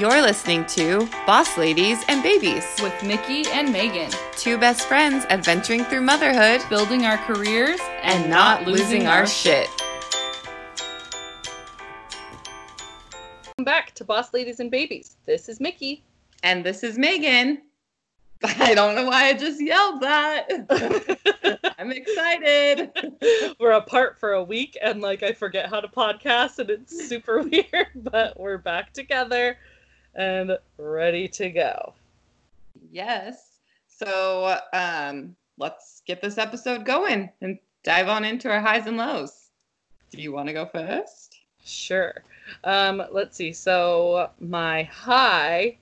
You're listening to Boss Ladies and Babies, with Mickey and Megan, two best friends adventuring through motherhood building our careers and, not losing our shit. Welcome back to Boss Ladies and Babies. This is Mickey. And this is Megan. I don't know why I just yelled that. I'm excited. We're apart for a week and like I forget how to podcast and it's super weird, but we're back together and ready to go. Yes. So, um let's get this episode going and dive on into our highs and lows. Do you want to go first? Sure. Um let's see. So, my high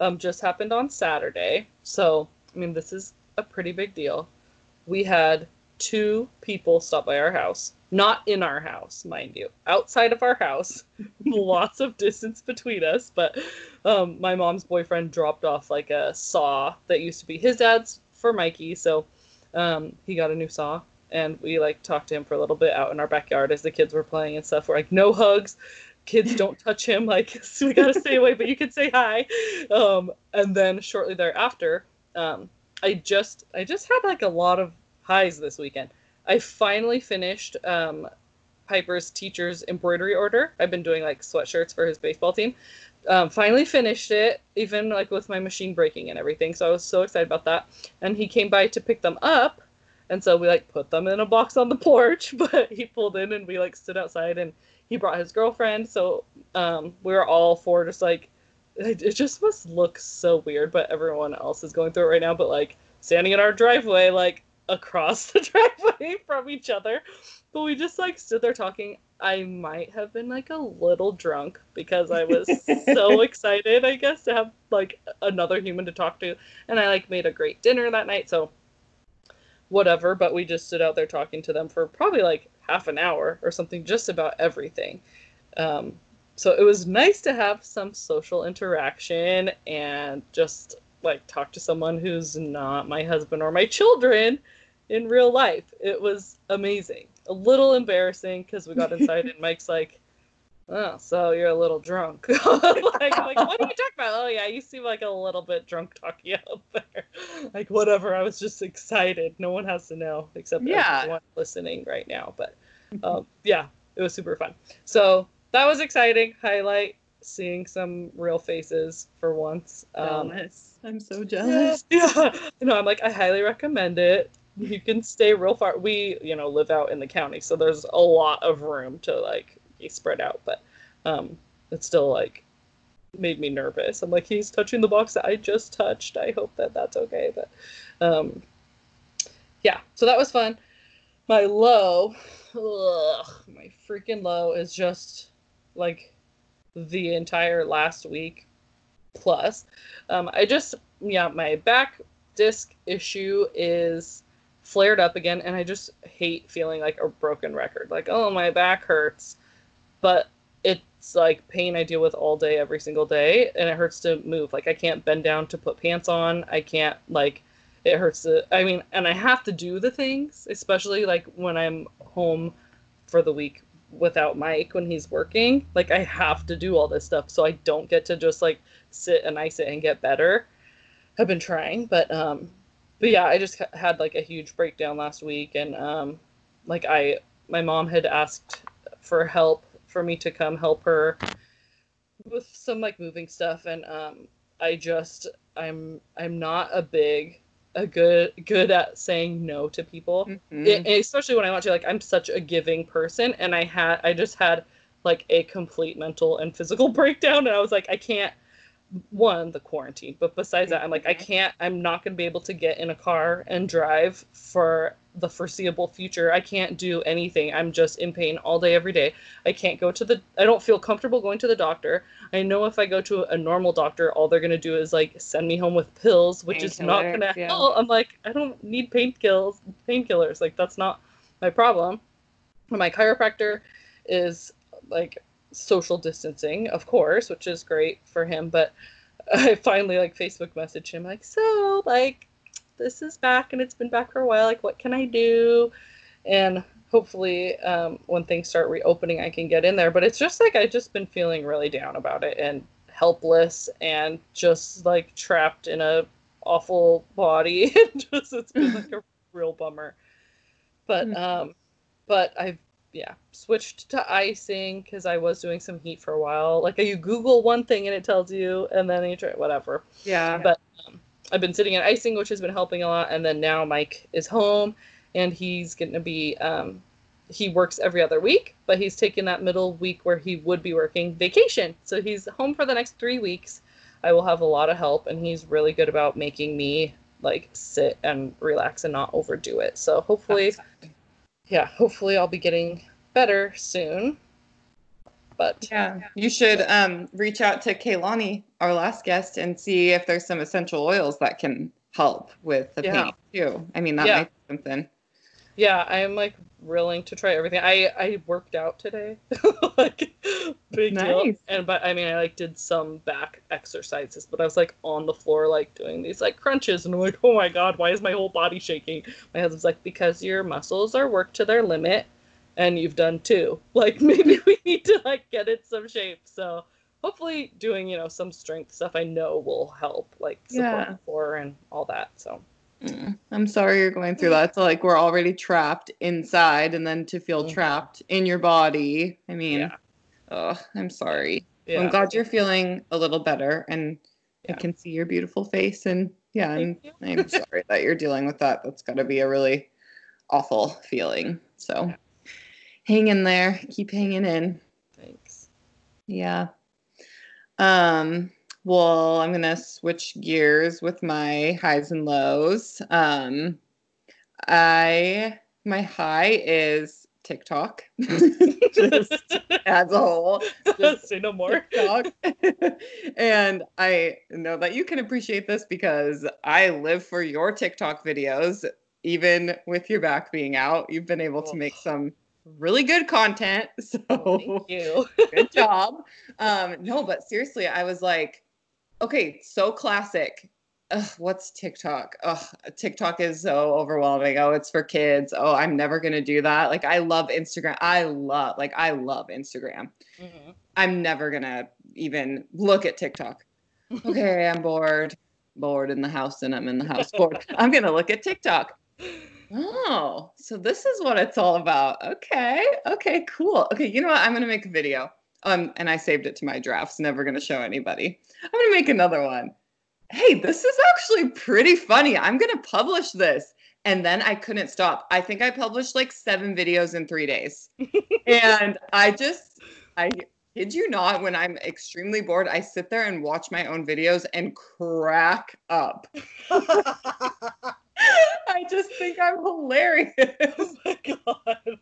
um, just happened on Saturday. So, I mean, this is a pretty big deal. We had two people stop by our house, not in our house, mind you, outside of our house, lots of distance between us. But um, my mom's boyfriend dropped off like a saw that used to be his dad's for Mikey. So um, he got a new saw. And we like talked to him for a little bit out in our backyard as the kids were playing and stuff. We're like, no hugs, kids don't touch him like so we gotta stay away but you can say hi um, and then shortly thereafter um, i just i just had like a lot of highs this weekend i finally finished um, piper's teacher's embroidery order i've been doing like sweatshirts for his baseball team um, finally finished it even like with my machine breaking and everything so i was so excited about that and he came by to pick them up and so we like put them in a box on the porch but he pulled in and we like stood outside and he brought his girlfriend, so um, we were all four just like it, just must look so weird, but everyone else is going through it right now. But like standing in our driveway, like across the driveway from each other, but we just like stood there talking. I might have been like a little drunk because I was so excited, I guess, to have like another human to talk to, and I like made a great dinner that night. So whatever, but we just stood out there talking to them for probably like half an hour or something, just about everything. Um, so it was nice to have some social interaction and just like talk to someone who's not my husband or my children in real life. It was amazing. A little embarrassing because we got inside and Mike's like, oh, so you're a little drunk. like, like, what are you talking about? Oh, yeah, you seem like a little bit drunk talking out there. like, whatever. I was just excited. No one has to know except yeah. everyone listening right now. But um, yeah, it was super fun. So that was exciting. Highlight seeing some real faces for once. Um, jealous. I'm so jealous. Yeah, yeah. No, I'm like, I highly recommend it. You can stay real far. We, you know, live out in the county, so there's a lot of room to like be spread out, but um, it's still like made me nervous. I'm like, he's touching the box that I just touched. I hope that that's okay. But um, yeah, so that was fun. My low, ugh, my freaking low is just like the entire last week plus. Um, I just, yeah, my back disc issue is flared up again, and I just hate feeling like a broken record. Like, oh, my back hurts but it's like pain I deal with all day, every single day, and it hurts to move. Like I can't bend down to put pants on. I can't like it hurts to. I mean, and I have to do the things, especially like when I'm home for the week without Mike when he's working. Like I have to do all this stuff, so I don't get to just like sit and ice it and get better. I've been trying, but um, but yeah, I just had like a huge breakdown last week, and um, like I my mom had asked for help for me to come help her with some like moving stuff and um I just I'm I'm not a big a good good at saying no to people mm-hmm. it, especially when I want to like I'm such a giving person and I had I just had like a complete mental and physical breakdown and I was like I can't one the quarantine but besides that i'm like i mm-hmm. can't i'm not going to be able to get in a car and drive for the foreseeable future. I can't do anything. I'm just in pain all day every day. I can't go to the i don't feel comfortable going to the doctor. I know if i go to a normal doctor all they're going to do is like send me home with pills which pain is not going to yeah. help. I'm like i don't need painkillers painkillers. Like that's not my problem. My chiropractor is like social distancing, of course, which is great for him. But I finally like Facebook message him like, so like this is back and it's been back for a while. Like, what can I do? And hopefully, um, when things start reopening, I can get in there. But it's just like I've just been feeling really down about it and helpless and just like trapped in a awful body. just it's been like a real bummer. But Mm. um, but I've yeah switched to icing because I was doing some heat for a while. Like you Google one thing and it tells you, and then you try whatever. Yeah. But um, I've been sitting in icing, which has been helping a lot. And then now Mike is home, and he's going to be. Um, he works every other week, but he's taking that middle week where he would be working vacation. So he's home for the next three weeks. I will have a lot of help, and he's really good about making me like sit and relax and not overdo it. So hopefully, yeah, hopefully I'll be getting better soon. But Yeah, you should um, reach out to Kaylani, our last guest, and see if there's some essential oils that can help with the Yeah. pain too. I mean, that Yeah. might be something. Yeah, I'm like willing to try everything. I I worked out today, like big deal. And but I mean, I like did some back exercises, but I was like on the floor like doing these like crunches, and I'm like, oh my god, why is my whole body shaking? My husband's like, because your muscles are worked to their limit, and you've done two. Like maybe we need to like get in some shape. So hopefully, doing you know some strength stuff I know will help, like support Yeah. the core and all that. So Mm, I'm sorry you're going through that. So like we're already trapped inside, and then to feel Mhm. trapped in your body. I mean, yeah, oh, I'm sorry. yeah. I'm glad you're feeling a little better, and I can see your beautiful face. And yeah, I'm I'm sorry that you're dealing with that. That's got to be a really awful feeling. So Yeah. hang in there. Keep hanging in. Thanks. Yeah. Um, well, I'm gonna switch gears with my highs and lows. Um, I my high is TikTok, just as a whole. Just Say no more. TikTok. and I know that you can appreciate this because I live for your TikTok videos. Even with your back being out, you've been able to Oh. make some really good content. So Thank you. good job. Um, no, but seriously, I was like, okay, so classic. Ugh, what's TikTok? Ugh, TikTok is so overwhelming. Oh, it's for kids. Oh, I'm never gonna do that. Like, I love Instagram. I love, like, I love Instagram. Mhm. I'm never gonna even look at TikTok. Okay, I'm bored, bored in the house, and I'm in the house bored. I'm gonna look at TikTok. Oh, so this is what it's all about. Okay. Okay, cool. Okay, you know what? I'm going to make a video. Um and I saved it to my drafts, never going to show anybody. I'm going to make another one. Hey, this is actually pretty funny. I'm going to publish this. And then I couldn't stop. I think I published like 7 videos in 3 days. and I just I kid you not when I'm extremely bored, I sit there and watch my own videos and crack up. I just think I'm hilarious. oh my god.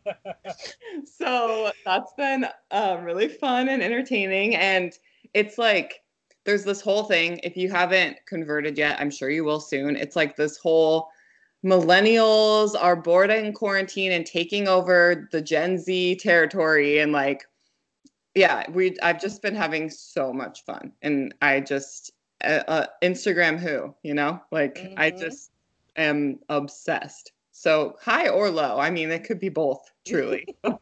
so that's been uh, really fun and entertaining. And it's like there's this whole thing. If you haven't converted yet, I'm sure you will soon. It's like this whole millennials are bored in quarantine and taking over the Gen Z territory. And like, yeah, we I've just been having so much fun. And I just uh, uh, Instagram who, you know, like I Mhm. just am obsessed. So high or low. I mean, it could be both, truly.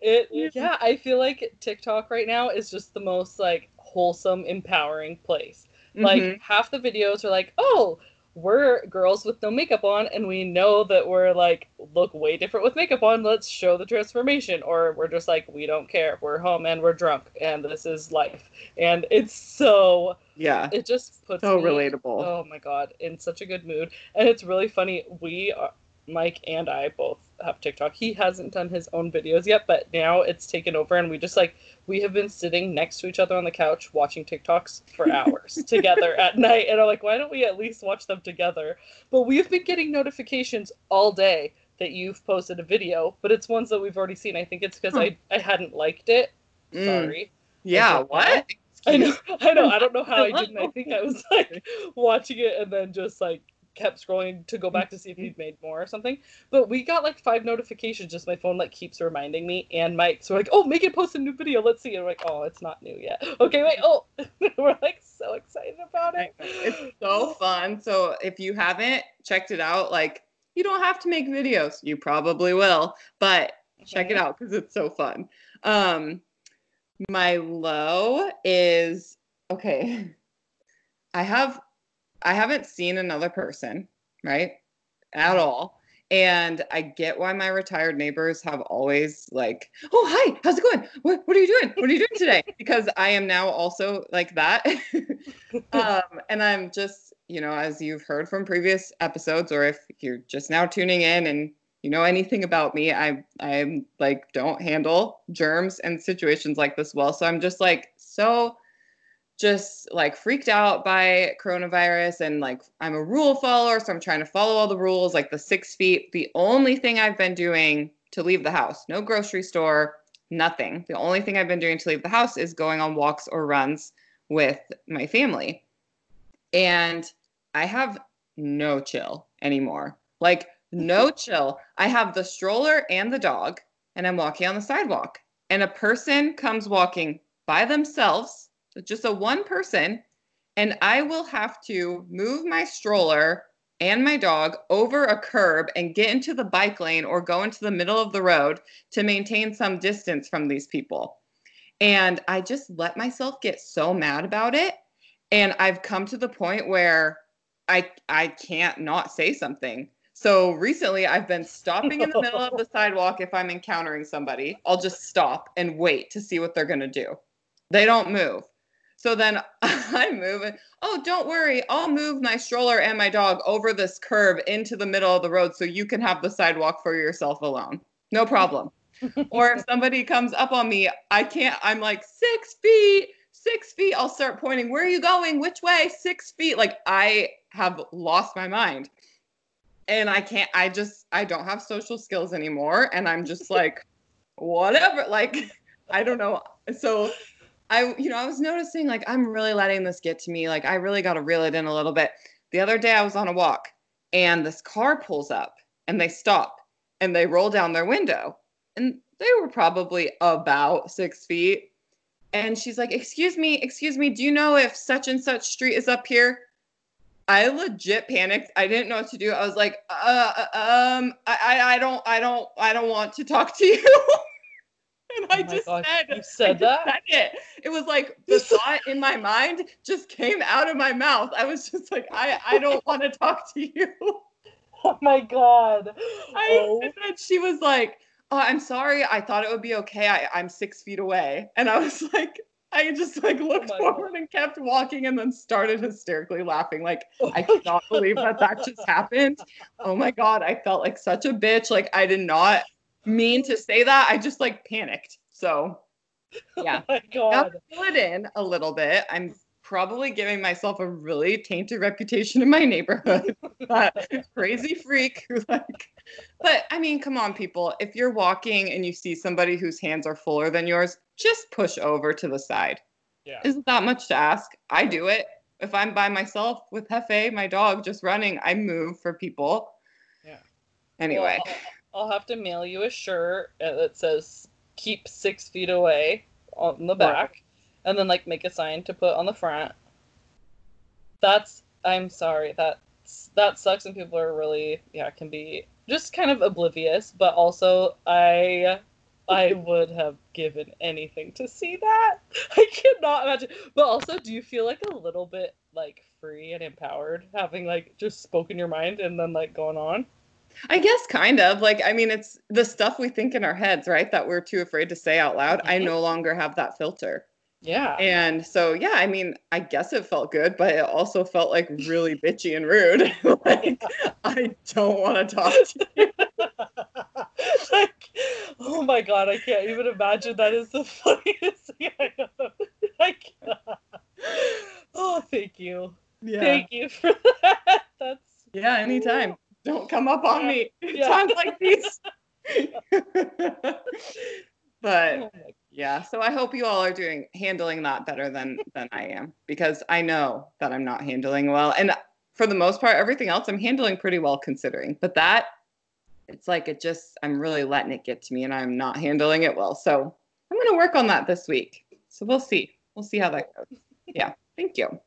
It Yeah. I feel like TikTok right now is just the most like wholesome, empowering place. Like Mhm. half the videos are like, "Oh, we're girls with no makeup on and we know that we're like look way different with makeup on. Let's show the transformation." Or we're just like, "We don't care. We're home and we're drunk and this is life." And it's so yeah. it just puts So me, relatable. Oh my god, in such a good mood, and it's really funny. We, are, Mike and I, both have TikTok. He hasn't done his own videos yet, but now it's taken over, and we just like we have been sitting next to each other on the couch watching TikToks for hours together at night, and I'm like, why don't we at least watch them together? But we've been getting notifications all day that you've posted a video, but it's ones that we've already seen. I think it's because Huh. I I hadn't liked it. Mm. Sorry. Yeah. What? I know, I know. I don't know how I didn't. I think I was like watching it and then just like kept scrolling to go back to see if he'd made more or something. But we got like five notifications. Just my phone like keeps reminding me and Mike. So we're like, oh, Megan posted a new video. Let's see. And we're like, oh, it's not new yet. Okay, wait. Oh, we're like so excited about it. It's so fun. So if you haven't checked it out, like you don't have to make videos. You probably will, but check it Mhm. out because it's so fun. Um, My low is okay. I have I haven't seen another person, right? At all. And I get why my retired neighbors have always like, "Oh, hi, how's it going? What what are you doing? What are you doing today?" because I am now also like that. um, and I'm just, you know, as you've heard from previous episodes or if you're just now tuning in and you know anything about me, I I'm like don't handle germs and situations like this well. So I'm just like so just like freaked out by coronavirus and like I'm a rule follower, so I'm trying to follow all the rules, like the six feet. The only thing I've been doing to leave the house, no grocery store, nothing. The only thing I've been doing to leave the house is going on walks or runs with my family. And I have no chill anymore. Like, no chill. I have the stroller and the dog, and I'm walking on the sidewalk. And a person comes walking by themselves just a one person, and I will have to move my stroller and my dog over a curb and get into the bike lane or go into the middle of the road to maintain some distance from these people. And I just let myself get so mad about it. And I've come to the point where I I can't not say something. So recently I've been stopping in the middle of the sidewalk if I'm encountering somebody. I'll just stop and wait to see what they're going to do. They don't move. So then I move it. Oh, don't worry. I'll move my stroller and my dog over this curb into the middle of the road so you can have the sidewalk for yourself alone. No problem. or if somebody comes up on me, I can't, I'm like six feet, six feet. I'll start pointing, where are you going? Which way? Six feet. Like I have lost my mind. And I can't, I just, I don't have social skills anymore. And I'm just like, whatever. Like, I don't know. So I, you know, I was noticing like I'm really letting this get to me. Like I really got to reel it in a little bit. The other day I was on a walk and this car pulls up and they stop and they roll down their window and they were probably about six feet. And she's like, Excuse me, excuse me, do you know if such and such street is up here? I legit panicked. I didn't know what to do. I was like, uh, um, I, I don't, I don't, I don't want to talk to you. and oh I just said, you said that. Said it. It was like the thought in my mind just came out of my mouth. I was just like, I, I don't want to talk to you. Oh my god. I, oh. And then she was like, Oh, I'm sorry. I thought it would be okay. I, I'm six feet away. And I was like, I just like oh looked oh forward god. and kept walking and then started hysterically laughing. Like, oh I cannot believe that that just happened. Oh my God. I felt like such a bitch. Like, I did not mean to say that. I just like panicked. So oh yeah. Oh God. Fill it in a little bit. I'm probably giving myself a really tainted reputation in my neighborhood. That crazy freak who like but I mean, come on, people. If you're walking and you see somebody whose hands are fuller than yours, just push over to the side. Yeah. Isn't that much to ask? I do it. If I'm by myself with Hefe, my dog, just running, I move for people. Yeah. Anyway. Well, I'll have to mail you a shirt uh, that says "Keep six feet away" on the back, right. and then like make a sign to put on the front. That's I'm sorry that that sucks, and people are really yeah can be just kind of oblivious, but also I I would have given anything to see that. I cannot imagine. But also, do you feel like a little bit like free and empowered having like just spoken your mind and then like going on? I guess kind of. Like I mean it's the stuff we think in our heads, right? That we're too afraid to say out loud. Mm-hmm. I no longer have that filter. Yeah. And so yeah, I mean, I guess it felt good, but it also felt like really bitchy and rude. like I don't want to talk to you. like, oh my god, I can't even imagine that is the funniest thing I know. Like, oh, thank you. Yeah. Thank you for that. That's yeah, anytime don't come up on me yeah. times like these. but yeah, so I hope you all are doing handling that better than than I am because I know that I'm not handling well, and for the most part, everything else I'm handling pretty well considering. But that it's like it just I'm really letting it get to me, and I'm not handling it well. So I'm gonna work on that this week. So we'll see. We'll see how that goes. Yeah, thank you.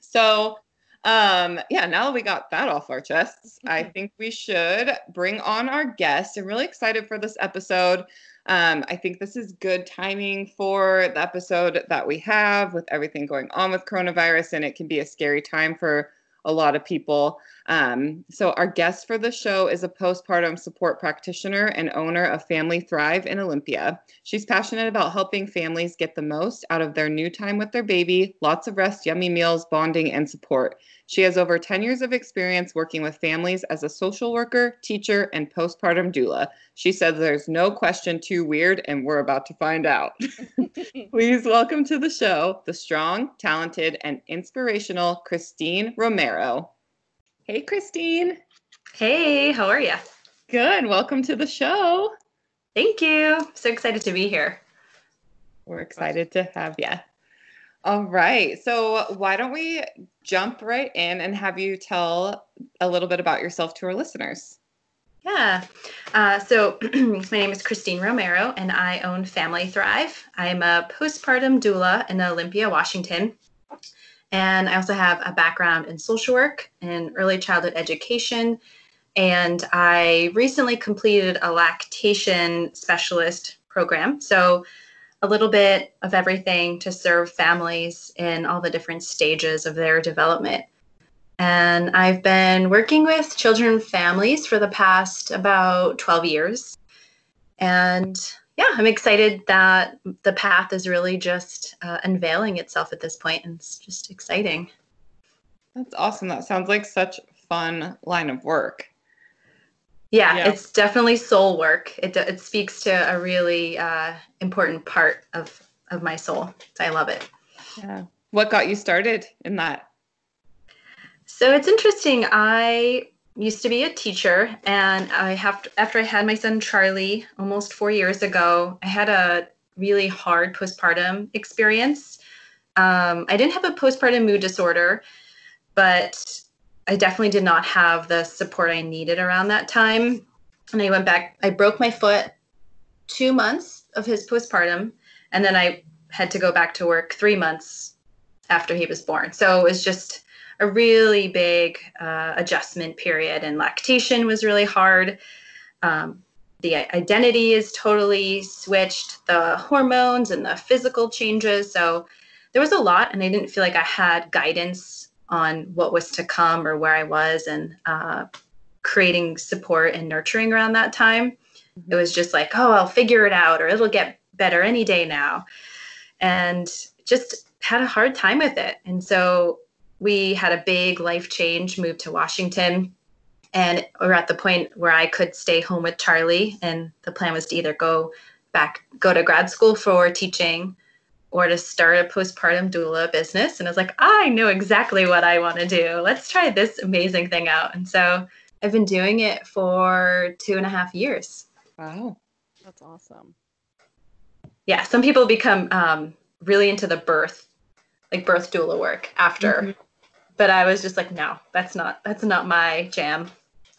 So um, yeah, now that we got that off our chests, I think we should bring on our guest. I'm really excited for this episode. Um, I think this is good timing for the episode that we have with everything going on with coronavirus, and it can be a scary time for a lot of people. Um, so, our guest for the show is a postpartum support practitioner and owner of Family Thrive in Olympia. She's passionate about helping families get the most out of their new time with their baby, lots of rest, yummy meals, bonding, and support. She has over 10 years of experience working with families as a social worker, teacher, and postpartum doula. She says there's no question too weird, and we're about to find out. Please welcome to the show the strong, talented, and inspirational Christine Romero. Hey, Christine. Hey, how are you? Good. Welcome to the show. Thank you. So excited to be here. We're excited to have you. All right. So, why don't we jump right in and have you tell a little bit about yourself to our listeners? Yeah. Uh, so, my name is Christine Romero, and I own Family Thrive. I'm a postpartum doula in Olympia, Washington. And I also have a background in social work and early childhood education. And I recently completed a lactation specialist program. So, a little bit of everything to serve families in all the different stages of their development. And I've been working with children families for the past about 12 years. And yeah, I'm excited that the path is really just uh, unveiling itself at this point, and it's just exciting. That's awesome. That sounds like such fun line of work. Yeah, yeah, it's definitely soul work. It it speaks to a really uh, important part of of my soul. So I love it. Yeah. What got you started in that? So it's interesting. I used to be a teacher, and I have after I had my son Charlie almost four years ago, I had a really hard postpartum experience. Um, I didn't have a postpartum mood disorder, but I definitely did not have the support I needed around that time. And I went back, I broke my foot two months of his postpartum, and then I had to go back to work three months after he was born. So it was just a really big uh, adjustment period, and lactation was really hard. Um, the identity is totally switched, the hormones and the physical changes. So there was a lot, and I didn't feel like I had guidance on what was to come or where I was and uh, creating support and nurturing around that time. Mm-hmm. It was just like, oh, I'll figure it out or it'll get better any day now. And just had a hard time with it. And so we had a big life change, moved to Washington. And we're at the point where I could stay home with Charlie. And the plan was to either go back, go to grad school for teaching or to start a postpartum doula business. And I was like, I know exactly what I want to do. Let's try this amazing thing out. And so I've been doing it for two and a half years. Wow. That's awesome. Yeah. Some people become um, really into the birth, like birth doula work after. Mm-hmm. But I was just like, no, that's not that's not my jam.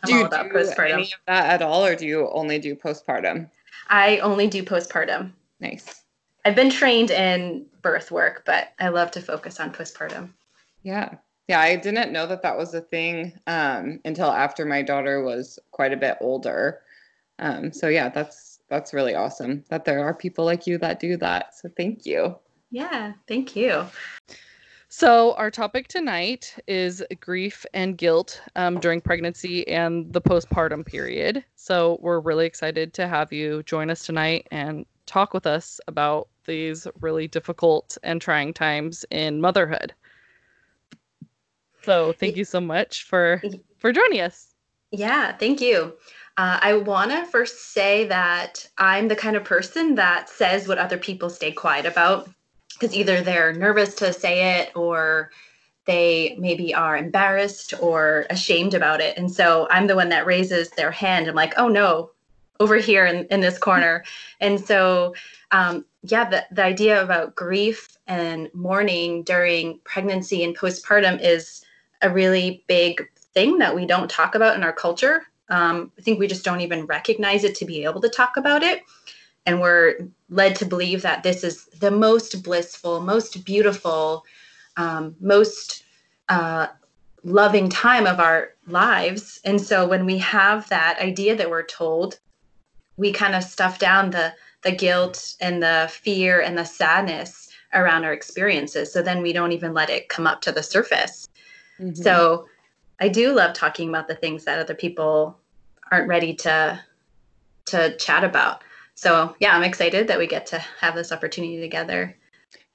I'm do you do postpartum. any of that at all, or do you only do postpartum? I only do postpartum. Nice. I've been trained in birth work, but I love to focus on postpartum. Yeah. Yeah, I didn't know that that was a thing um, until after my daughter was quite a bit older. Um, so yeah, that's that's really awesome that there are people like you that do that. So thank you. Yeah, thank you. So our topic tonight is grief and guilt um, during pregnancy and the postpartum period. So we're really excited to have you join us tonight and talk with us about these really difficult and trying times in motherhood. So thank you so much for for joining us. Yeah, thank you. Uh, I want to first say that I'm the kind of person that says what other people stay quiet about because either they're nervous to say it or they maybe are embarrassed or ashamed about it. And so I'm the one that raises their hand. I'm like, oh no, over here in, in this corner. And so um, yeah, the, the idea about grief and mourning during pregnancy and postpartum is a really big thing that we don't talk about in our culture. Um, I think we just don't even recognize it to be able to talk about it. And we're led to believe that this is the most blissful, most beautiful, um, most uh, loving time of our lives. And so when we have that idea that we're told, we kind of stuff down the the guilt and the fear and the sadness around our experiences. So then we don't even let it come up to the surface. Mm-hmm. So I do love talking about the things that other people aren't ready to to chat about. So yeah, I'm excited that we get to have this opportunity together.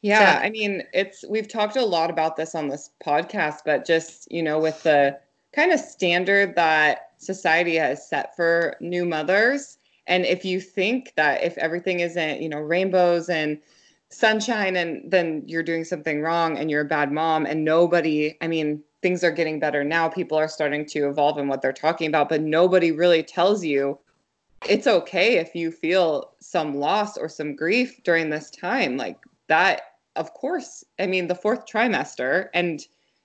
Yeah, so, I mean, it's we've talked a lot about this on this podcast, but just, you know, with the kind of standard that society has set for new mothers, and if you think that if everything isn't, you know, rainbows and sunshine and then you're doing something wrong and you're a bad mom and nobody, I mean, things are getting better now. People are starting to evolve in what they're talking about, but nobody really tells you it's okay if you feel some loss or some grief during this time. Like that, of course. I mean, the fourth trimester, and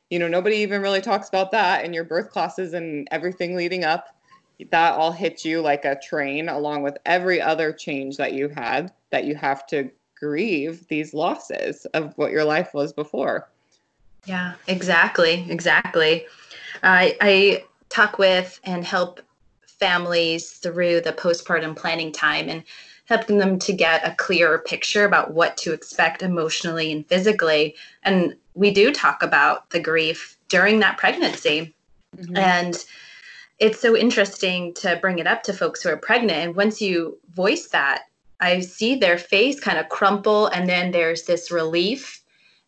you know, nobody even really talks about that in your birth classes and everything leading up. That all hits you like a train, along with every other change that you had that you have to grieve these losses of what your life was before. Yeah, exactly. Exactly. I, I talk with and help families through the postpartum planning time and helping them to get a clearer picture about what to expect emotionally and physically. And we do talk about the grief during that pregnancy. Mm-hmm. And it's so interesting to bring it up to folks who are pregnant. And once you voice that, I see their face kind of crumple, and then there's this relief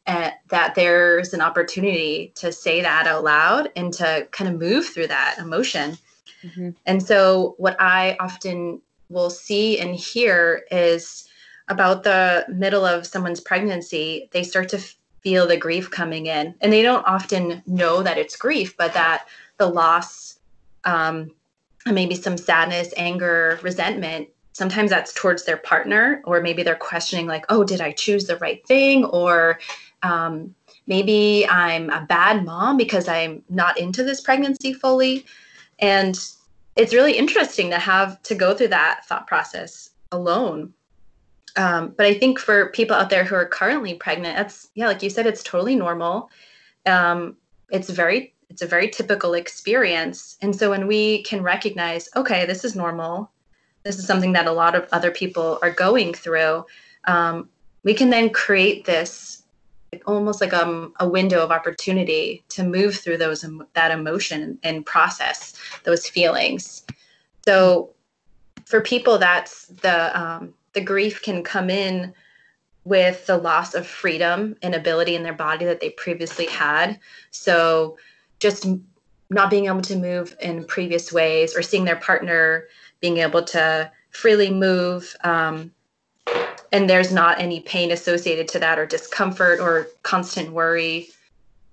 uh, that there's an opportunity to say that out loud and to kind of move through that emotion. Mm-hmm. And so, what I often will see and hear is about the middle of someone's pregnancy, they start to feel the grief coming in. And they don't often know that it's grief, but that the loss, um, maybe some sadness, anger, resentment sometimes that's towards their partner or maybe they're questioning like oh did i choose the right thing or um, maybe i'm a bad mom because i'm not into this pregnancy fully and it's really interesting to have to go through that thought process alone. Um, but i think for people out there who are currently pregnant that's yeah like you said it's totally normal. Um, it's very it's a very typical experience. And so when we can recognize okay this is normal this is something that a lot of other people are going through, um, we can then create this almost like um, a window of opportunity to move through those that emotion and process those feelings. So for people, that's the um, the grief can come in with the loss of freedom and ability in their body that they previously had. So just not being able to move in previous ways or seeing their partner being able to freely move. Um, and there's not any pain associated to that or discomfort or constant worry.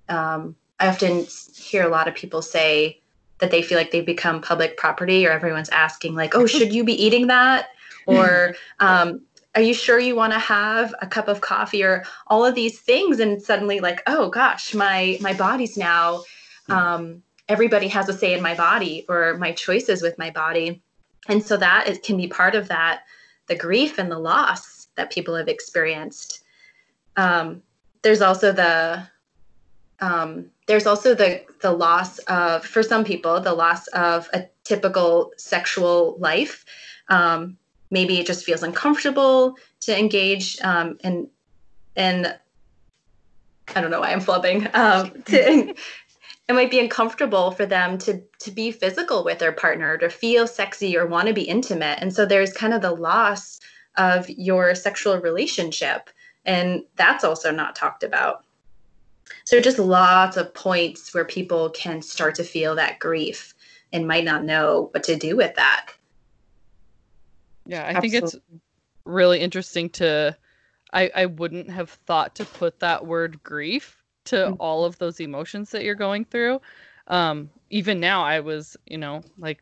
Um, I often hear a lot of people say that they feel like they've become public property or everyone's asking like, oh, should you be eating that? Or um, are you sure you want to have a cup of coffee or all of these things? And suddenly like, oh gosh, my, my body's now, um, everybody has a say in my body or my choices with my body and so that is, can be part of that the grief and the loss that people have experienced. Um, there's also the um, there's also the the loss of for some people the loss of a typical sexual life. Um, maybe it just feels uncomfortable to engage um, in in I don't know why I'm flubbing um, to it might be uncomfortable for them to to be physical with their partner to feel sexy or want to be intimate. And so there's kind of the loss of your sexual relationship and that's also not talked about so just lots of points where people can start to feel that grief and might not know what to do with that yeah i Absolutely. think it's really interesting to I, I wouldn't have thought to put that word grief to mm-hmm. all of those emotions that you're going through. Um, even now, I was, you know, like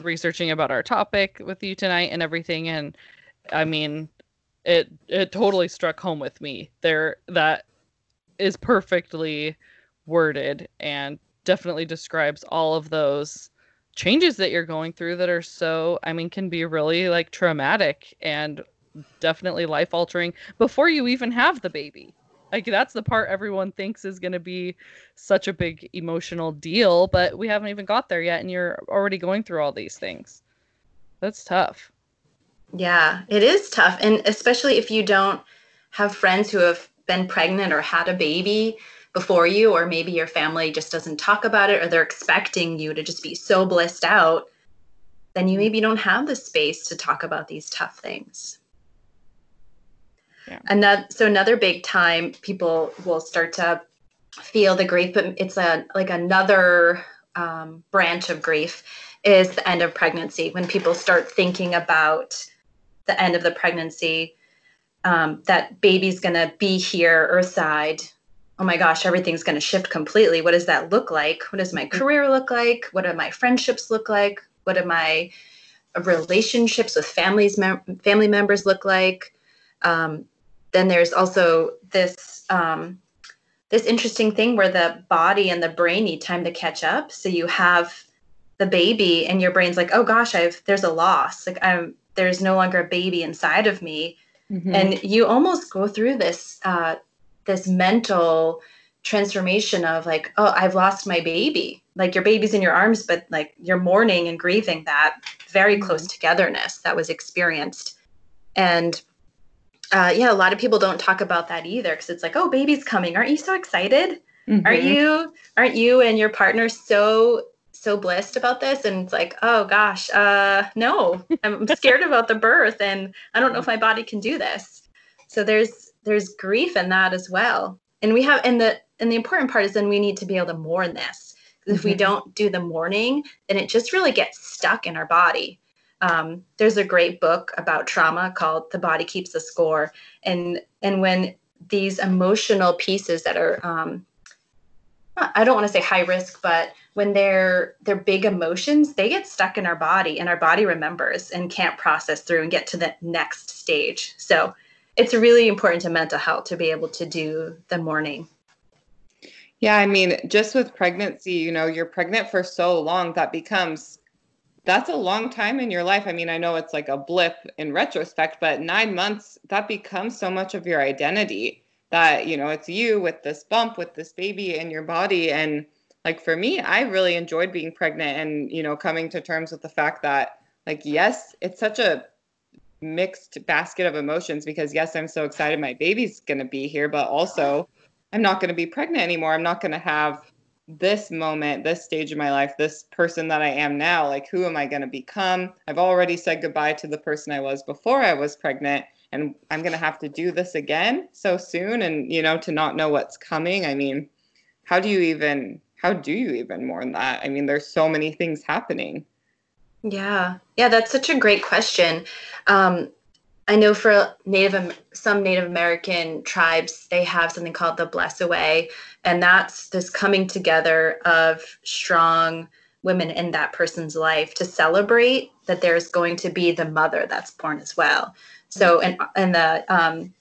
researching about our topic with you tonight and everything, and I mean, it it totally struck home with me. There, that is perfectly worded and definitely describes all of those changes that you're going through that are so i mean can be really like traumatic and definitely life altering before you even have the baby like that's the part everyone thinks is going to be such a big emotional deal, but we haven't even got there yet and you're already going through all these things. That's tough. Yeah, it is tough. And especially if you don't have friends who have been pregnant or had a baby before you, or maybe your family just doesn't talk about it, or they're expecting you to just be so blissed out, then you maybe don't have the space to talk about these tough things. Yeah. Another, so another big time people will start to feel the grief, but it's a like another um, branch of grief is the end of pregnancy. When people start thinking about the end of the pregnancy um, that baby's going to be here earthside oh my gosh everything's going to shift completely. What does that look like? What does my mm-hmm. career look like? What do my friendships look like? What do my relationships with families mem- family members look like? Um, then there's also this um, this interesting thing where the body and the brain need time to catch up. So you have the baby and your brain's like oh gosh i've there's a loss. Like i'm there's no longer a baby inside of me. Mm-hmm. and you almost go through this uh, this mental transformation of like oh i've lost my baby. Like your baby's in your arms but like you're mourning and grieving that very mm-hmm. close togetherness that was experienced. And uh, yeah a lot of people don't talk about that either because it's like oh baby's coming. Aren't you so excited? Mm-hmm. aren't you aren't you and your partner so so blessed about this? And it's like oh gosh uh no. I'm scared about the birth and i don't know if my body can do this. So there's there's grief in that as well. And we have and the and the important part is then we need to be able to mourn this. If mm-hmm. we don't do the mourning then it just really gets stuck in our body um, there's a great book about trauma called the body keeps the score. And and when these emotional pieces that are um, i don't want to say high risk but when they're they're big emotions they get stuck in our body and our body remembers and can't process through and get to the next stage. So it's really important to mental health to be able to do the mourning. Yeah i mean just with pregnancy you know you're pregnant for so long that becomes that's a long time in your life i mean i know it's like a blip in retrospect but nine months that becomes so much of your identity that you know it's you with this bump with this baby in your body and like for me, I really enjoyed being pregnant and, you know, coming to terms with the fact that, like, yes, it's such a mixed basket of emotions because, yes, I'm so excited my baby's going to be here, but also I'm not going to be pregnant anymore. I'm not going to have this moment, this stage of my life, this person that I am now. Like, who am I going to become? I've already said goodbye to the person I was before I was pregnant. And I'm going to have to do this again so soon. And, you know, to not know what's coming. I mean, how do you even how do you even mourn that? I mean, there's so many things happening. Yeah, yeah, that's such a great question. Um, I know for Native some Native American tribes, they have something called the Bless Away, and that's this coming together of strong women in that person's life to celebrate that there's going to be the mother that's born as well. So, in in the um,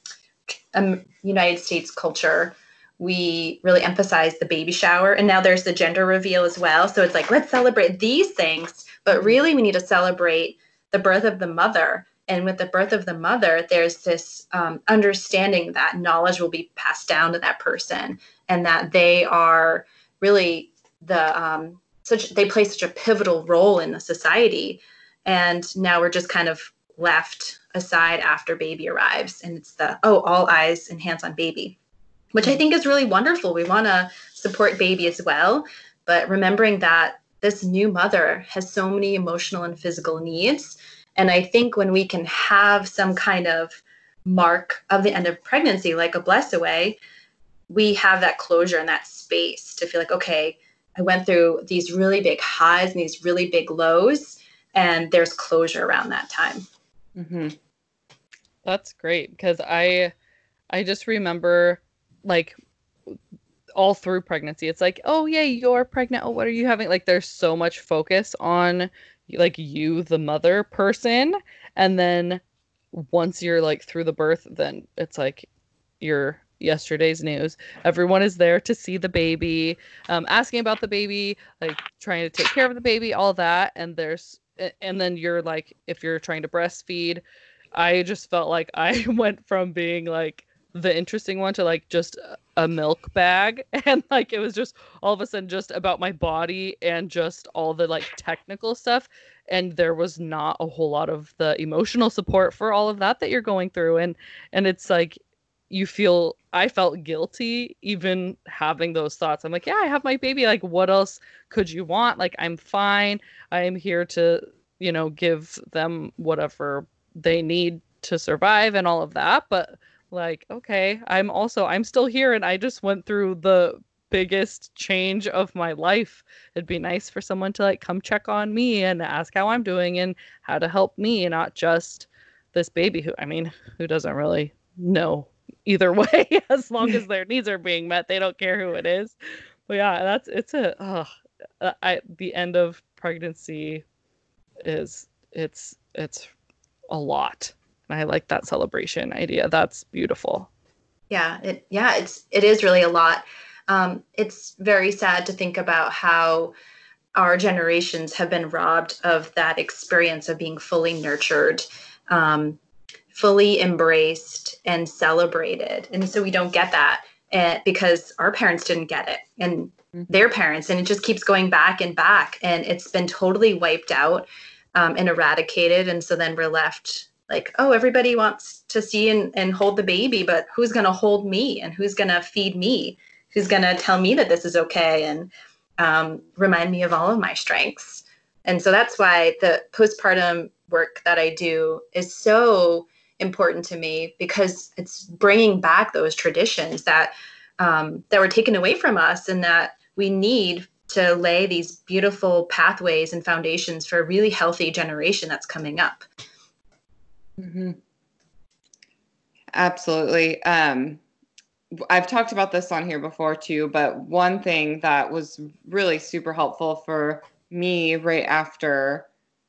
um, United States culture, we really emphasize the baby shower and now there's the gender reveal as well so it's like let's celebrate these things but really we need to celebrate the birth of the mother and with the birth of the mother there's this um, understanding that knowledge will be passed down to that person and that they are really the um, such they play such a pivotal role in the society and now we're just kind of left aside after baby arrives and it's the oh all eyes and hands on baby which I think is really wonderful. We want to support baby as well, but remembering that this new mother has so many emotional and physical needs. And I think when we can have some kind of mark of the end of pregnancy, like a bless away, we have that closure and that space to feel like, okay, I went through these really big highs and these really big lows, and there's closure around that time. Mm-hmm. That's great because I, I just remember like all through pregnancy it's like oh yeah you're pregnant oh what are you having like there's so much focus on like you the mother person and then once you're like through the birth then it's like your yesterday's news. Everyone is there to see the baby um, asking about the baby like trying to take care of the baby all that and there's and then you're like if you're trying to breastfeed i just felt like i went from being like the interesting one to like just a milk bag and like it was just all of a sudden just about my body and just all the like technical stuff and there was not a whole lot of the emotional support for all of that that you're going through and and it's like you feel I felt guilty even having those thoughts. I'm like, yeah, I have my baby. Like, what else could you want? Like, I'm fine. I am here to, you know, give them whatever they need to survive and all of that. But like, okay, I'm also I'm still here and I just went through the biggest change of my life. It'd be nice for someone to like come check on me and ask how I'm doing and how to help me, not just this baby who I mean, who doesn't really know either way as long as their needs are being met. They don't care who it is. But yeah that's it's a uh, I the end of pregnancy is it's it's a lot and I like that celebration idea that's beautiful yeah it yeah it's it is really a lot um, it's very sad to think about how our generations have been robbed of that experience of being fully nurtured um, fully embraced and celebrated. And so we don't get that uh, because our parents didn't get it and mm-hmm. their parents. And it just keeps going back and back. And it's been totally wiped out um, and eradicated. And so then we're left like, oh, everybody wants to see and, and hold the baby, but who's going to hold me and who's going to feed me? Who's going to tell me that this is okay and um, remind me of all of my strengths? And so that's why the postpartum work that I do is so important to me because it's bringing back those traditions that um, that were taken away from us and that we need to lay these beautiful pathways and foundations for a really healthy generation that's coming up. Mm-hmm. Absolutely. Um, I've talked about this on here before too, but one thing that was really super helpful for me right after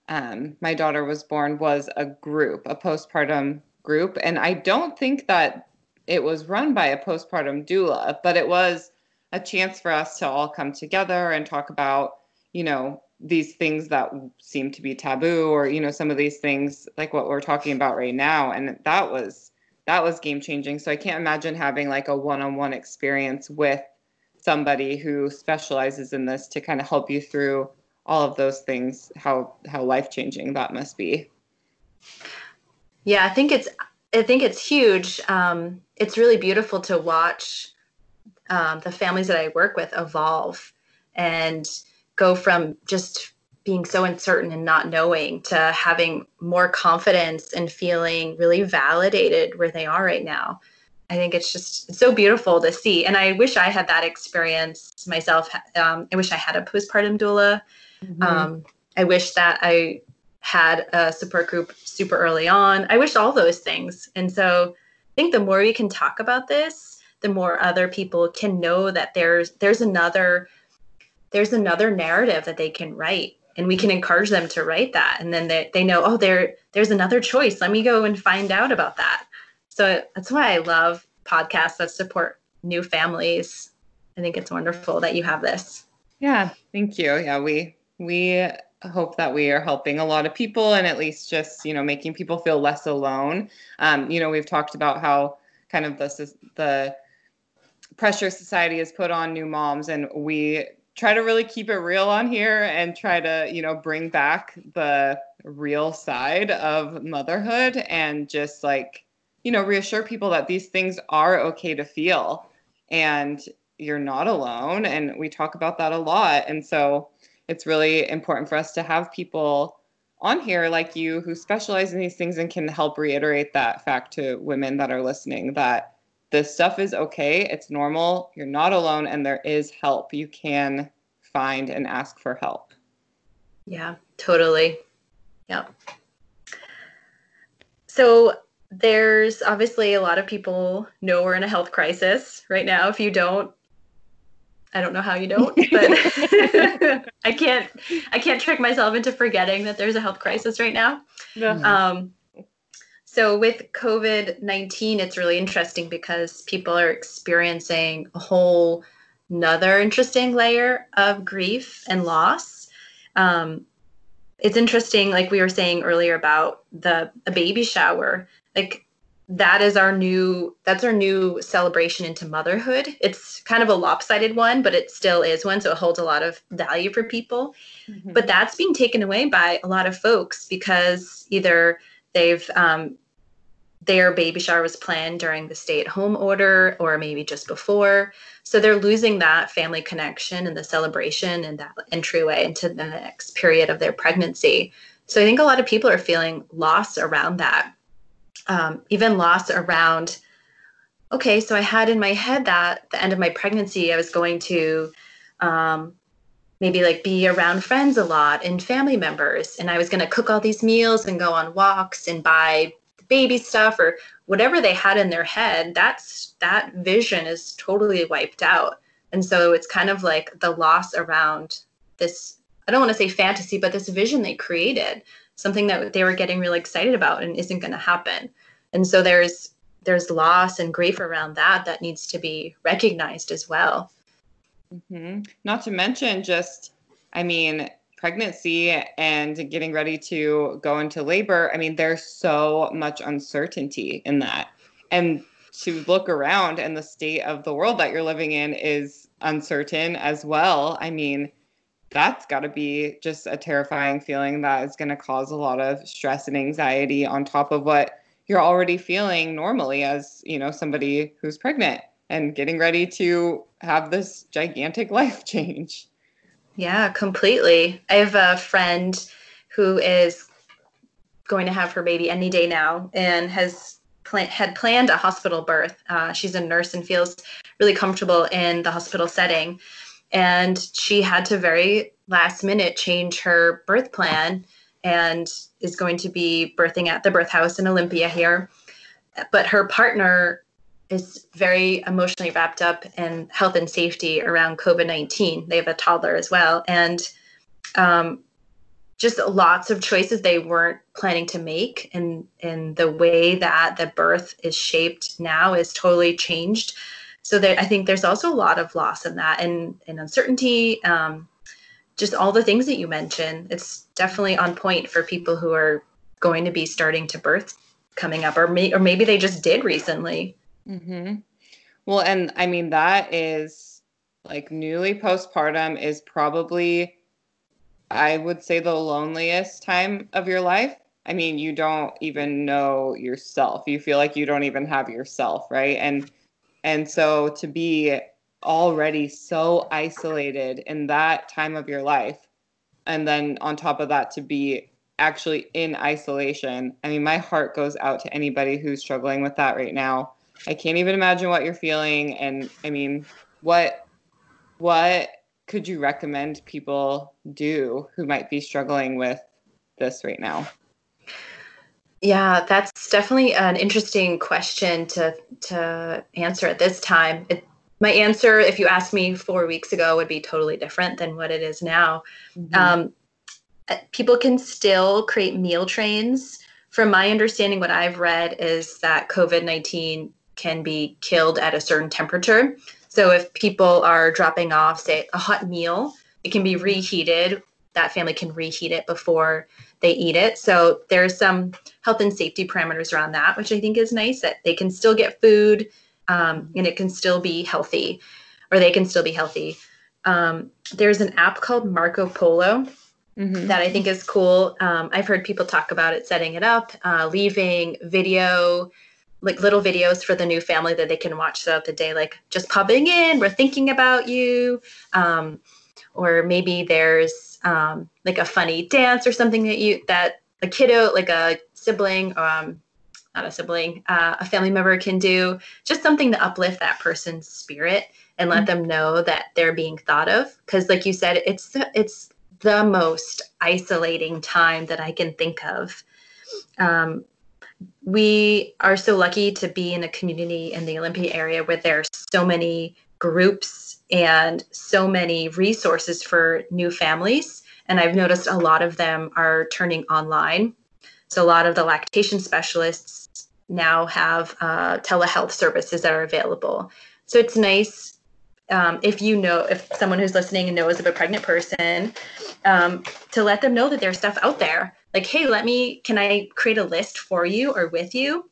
um, my daughter was born was a group, a postpartum group. And I don't think that it was run by a postpartum doula, but it was a chance for us to all come together and talk about, you know, these things that seem to be taboo or, you know, some of these things like what we're talking about right now. And that was that was game changing. So I can't imagine having like a one-on-one experience with somebody who specializes in this to kind of help you through all of those things how how life changing that must be yeah i think it's i think it's huge um, it's really beautiful to watch um, the families that i work with evolve and go from just being so uncertain and not knowing to having more confidence and feeling really validated where they are right now I think it's just it's so beautiful to see. And I wish I had that experience myself. Um, I wish I had a postpartum doula Mm-hmm. Um, I wish that I had a support group super early on. I wish all those things. And so I think the more we can talk about this, the more other people can know that there's there's another there's another narrative that they can write and we can encourage them to write that. And then they, they know oh there there's another choice. Let me go and find out about that. So that's why i love podcasts that support new families. I think it's wonderful that you have this. Yeah thank you. Yeah we we hope that we are helping a lot of people and at least just you know making people feel less alone. Um, you know we've talked about how kind of the the pressure society has put on new moms and we try to really keep it real on here and try to you know bring back the real side of motherhood and just like you know reassure people that these things are okay to feel and you're not alone and we talk about that a lot. And so it's really important for us to have people on here like you who specialize in these things and can help reiterate that fact to women that are listening that this stuff is okay, it's normal, you're not alone, and there is help. You can find and ask for help. Yeah, totally. Yep. So there's obviously a lot of people know we're in a health crisis right now. If you don't, I don't know how you don't, but I can't I can't trick myself into forgetting that there's a health crisis right now. Mm-hmm. Um, so with COVID nineteen, it's really interesting because people are experiencing a whole another interesting layer of grief and loss. Um, it's interesting, like we were saying earlier about the a baby shower. Like that is our new that's our new celebration into motherhood it's kind of a lopsided one but it still is one so it holds a lot of value for people mm-hmm. but that's being taken away by a lot of folks because either they've um, their baby shower was planned during the stay at home order or maybe just before. So they're losing that family connection and the celebration and that entryway into the next period of their pregnancy. So i think a lot of people are feeling loss around that. Um, even loss around okay so i had in my head that the end of my pregnancy i was going to um, maybe like be around friends a lot and family members. And i was going to cook all these meals and go on walks and buy baby stuff or whatever they had in their head that's that vision is totally wiped out. And so it's kind of like the loss around this i don't want to say fantasy but this vision they created something that they were getting really excited about and isn't going to happen. And so there's there's loss and grief around that that needs to be recognized as well. Mm-hmm. not to mention just i mean pregnancy and getting ready to go into labor i mean there's so much uncertainty in that. And to look around and the state of the world that you're living in is uncertain as well. I mean that's got to be just a terrifying feeling that is going to cause a lot of stress and anxiety on top of what you're already feeling normally as you know somebody who's pregnant and getting ready to have this gigantic life change yeah completely. I have a friend who is going to have her baby any day now and has pl- had planned a hospital birth. Uh, she's a nurse and feels really comfortable in the hospital setting. And she had to very last minute change her birth plan and is going to be birthing at the birth house in Olympia here. But her partner is very emotionally wrapped up in health and safety around COVID 19. They have a toddler as well. And um, just lots of choices they weren't planning to make. And, and the way that the birth is shaped now is totally changed. So there, I think there's also a lot of loss in that and, and uncertainty. Um, just all the things that you mentioned. It's definitely on point for people who are going to be starting to birth coming up, or may, or maybe they just did recently. Mm-hmm. Well, and I mean that is like newly postpartum is probably, I would say, the loneliest time of your life. I mean, you don't even know yourself. You feel like you don't even have yourself, right? And and so to be already so isolated in that time of your life and then on top of that to be actually in isolation i mean my heart goes out to anybody who's struggling with that right now i can't even imagine what you're feeling and i mean what what could you recommend people do who might be struggling with this right now yeah, that's definitely an interesting question to to answer at this time. It my answer, if you asked me four weeks ago, would be totally different than what it is now. Mm-hmm. Um, people can still create meal trains. From my understanding, what I've read is that COVID 19 can be killed at a certain temperature. So if people are dropping off, say, a hot meal, it can be reheated. That family can reheat it before they eat it. So there's some health and safety parameters around that, which I think is nice that they can still get food um, and it can still be healthy, or they can still be healthy. Um, there's an app called Marco Polo mm-hmm. that I think is cool. Um, I've heard people talk about it, setting it up, uh, leaving video, like little videos for the new family that they can watch throughout the day, like just popping in, we're thinking about you. Um, or maybe there's um, like a funny dance or something that you that a kiddo, like a sibling, um, not a sibling, uh, a family member can do, just something to uplift that person's spirit and let mm-hmm. them know that they're being thought of. Because, like you said, it's the, it's the most isolating time that I can think of. Um, we are so lucky to be in a community in the Olympia area where there are so many groups and so many resources for new families. And I've noticed a lot of them are turning online. So a lot of the lactation specialists now have uh, telehealth services that are available. So it's nice um, if you know, if someone who's listening knows of a pregnant person, um, to let them know that there's stuff out there. Like, hey, let me, can I create a list for you or with you?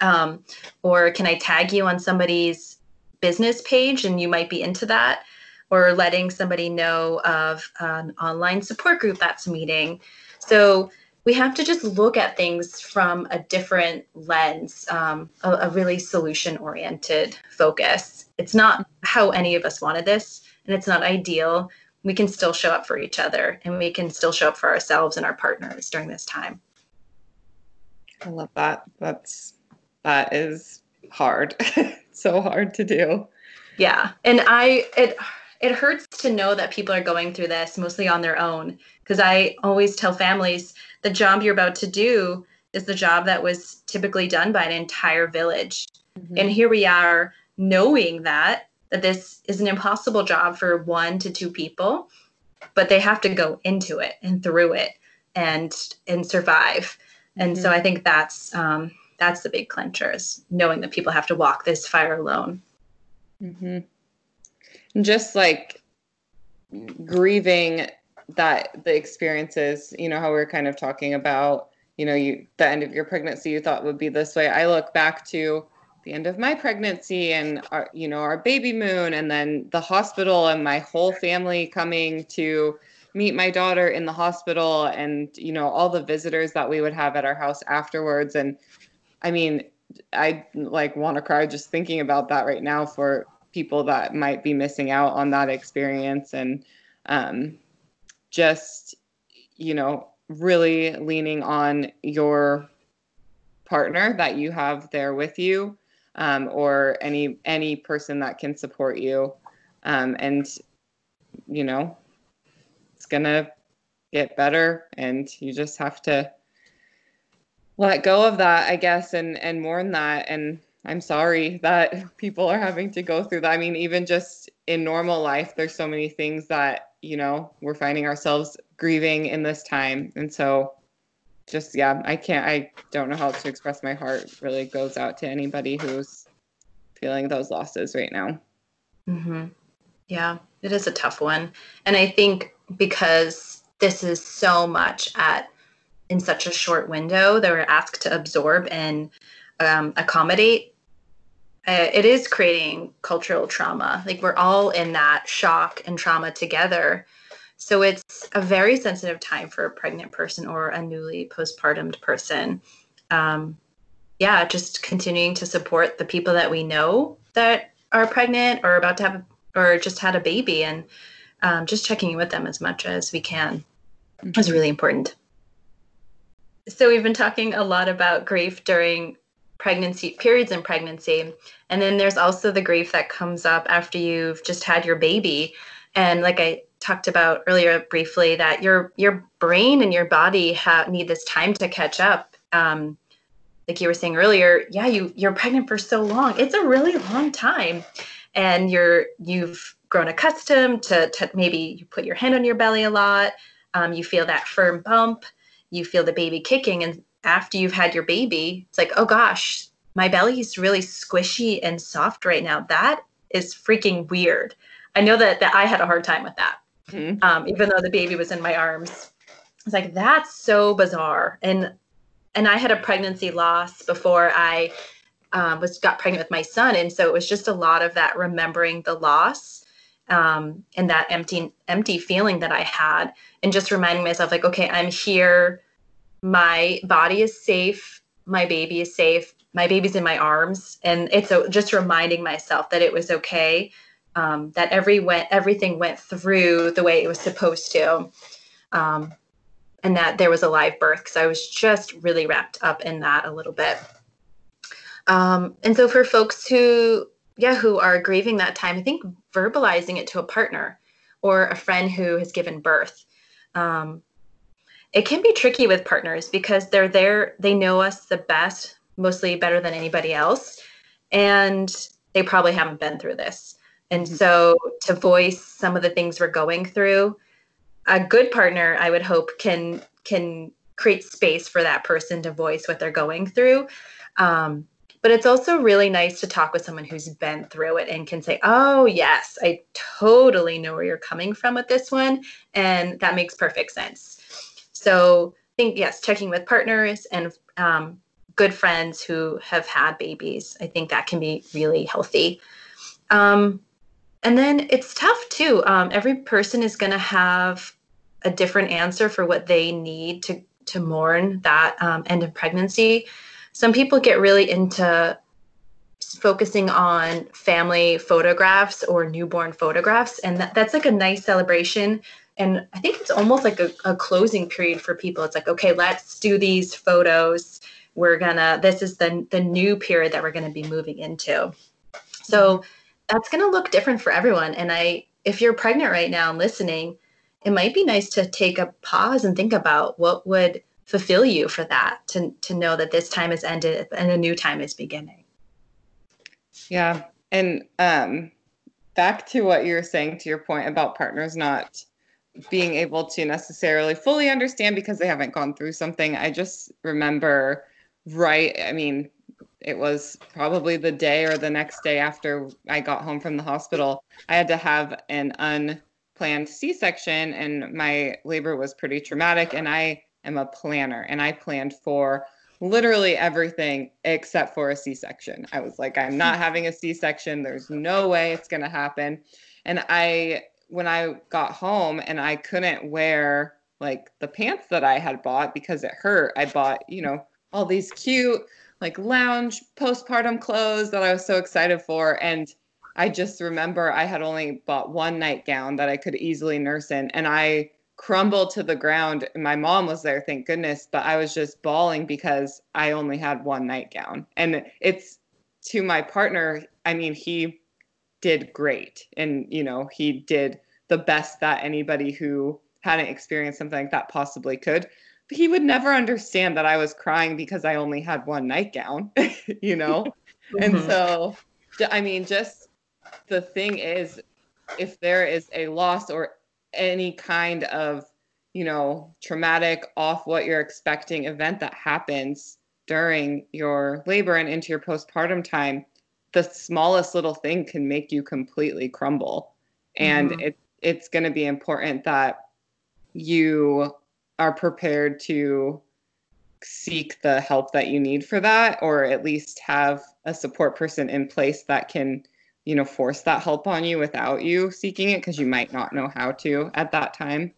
Um, or can I tag you on somebody's business page and you might be into that? Or letting somebody know of an online support group that's meeting. So we have to just look at things from a different lens, um, a, a really solution oriented focus. It's not how any of us wanted this, and it's not ideal. We can still show up for each other and we can still show up for ourselves and our partners during this time. I love that. That's that is hard. so hard to do. Yeah. And I it it hurts to know that people are going through this mostly on their own because I always tell families the job you're about to do is the job that was typically done by an entire village. Mm-hmm. And here we are knowing that that this is an impossible job for one to two people, but they have to go into it and through it and and survive. And mm-hmm. so I think that's um, that's the big clincher is knowing that people have to walk this fire alone. Mm-hmm. Just like grieving that the experiences, you know, how we are kind of talking about, you know, you the end of your pregnancy you thought would be this way. I look back to the end of my pregnancy and our, you know, our baby moon and then the hospital and my whole family coming to meet my daughter in the hospital and you know all the visitors that we would have at our house afterwards. And i mean i like want to cry just thinking about that right now for people that might be missing out on that experience. And um, just you know really leaning on your partner that you have there with you um, or any any person that can support you. Um, and you know it's gonna get better and you just have to let go of that i guess and and mourn that. And i'm sorry that people are having to go through that. I mean even just in normal life there's so many things that you know we're finding ourselves grieving in this time. And so just yeah i can't i don't know how to express my heart really goes out to anybody who's feeling those losses right now mm-hmm. yeah it is a tough one and i think because this is so much at in such a short window that we're asked to absorb and um, accommodate uh, it is creating cultural trauma. Like we're all in that shock and trauma together. So it's a very sensitive time for a pregnant person or a newly postpartum person. Um, yeah, just continuing to support the people that we know that are pregnant or about to have or just had a baby and um, just checking in with them as much as we can mm-hmm. is really important. So we've been talking a lot about grief during pregnancy periods in pregnancy and then there's also the grief that comes up after you've just had your baby and like i talked about earlier briefly that your your brain and your body ha- need this time to catch up. Um, like you were saying earlier yeah you you're pregnant for so long. It's a really long time. And you're you've grown accustomed to, to maybe you put your hand on your belly a lot. Um, you feel that firm bump. You feel the baby kicking. And after you've had your baby, it's like, oh gosh, my belly is really squishy and soft right now. That is freaking weird. I know that, that I had a hard time with that, mm-hmm. um, even though the baby was in my arms. It's like that's so bizarre. And and I had a pregnancy loss before I um, was got pregnant with my son, and so it was just a lot of that remembering the loss um, and that empty empty feeling that I had, and just reminding myself like, okay, I'm here my body is safe my baby is safe my baby's in my arms and it's a, just reminding myself that it was okay um, that every went everything went through the way it was supposed to um, and that there was a live birth because i was just really wrapped up in that a little bit um, and so for folks who yeah who are grieving that time i think verbalizing it to a partner or a friend who has given birth um, it can be tricky with partners because they're there, they know us the best, mostly better than anybody else, and they probably haven't been through this. And mm-hmm. so to voice some of the things we're going through, a good partner, I would hope, can can create space for that person to voice what they're going through. Um, but it's also really nice to talk with someone who's been through it and can say, Oh, yes, I totally know where you're coming from with this one. And that makes perfect sense. So I think, yes, checking with partners and um, good friends who have had babies. I think that can be really healthy. Um, and then it's tough too. Um, every person is going to have a different answer for what they need to to mourn that um, end of pregnancy. Some people get really into focusing on family photographs or newborn photographs, and that, that's like a nice celebration. And I think it's almost like a, a closing period for people. It's like, okay, let's do these photos. We're gonna. This is the the new period that we're gonna be moving into. So that's going to look different for everyone. And I, if you're pregnant right now and listening, it might be nice to take a pause and think about what would fulfill you for that to, to know that this time has ended and a new time is beginning. Yeah. And um, back to what you were saying to your point about partners not being able to necessarily fully understand because they haven't gone through something. I just remember right, I mean, it was probably the day or the next day after I got home from the hospital. I had to have an unplanned C section, and my labor was pretty traumatic. And I am a planner, and I planned for literally everything except for a C section. I was like, I'm not having a C section. There's no way it's going to happen. And I, when I got home and I couldn't wear like the pants that I had bought because it hurt, I bought, you know, all these cute like lounge postpartum clothes that I was so excited for. And I just remember I had only bought one nightgown that I could easily nurse in. And I crumbled to the ground. My mom was there, thank goodness, but I was just bawling because I only had one nightgown. And it's to my partner, I mean, he did great. And, you know, he did the best that anybody who hadn't experienced something like that possibly could he would never understand that I was crying because I only had one nightgown, you know? mm-hmm. And so, I mean, just the thing is, if there is a loss or any kind of, you know, traumatic, off what you're expecting event that happens during your labor and into your postpartum time, the smallest little thing can make you completely crumble. And mm-hmm. it, it's going to be important that you are prepared to seek the help that you need for that or at least have a support person in place that can you know force that help on you without you seeking it because you might not know how to at that time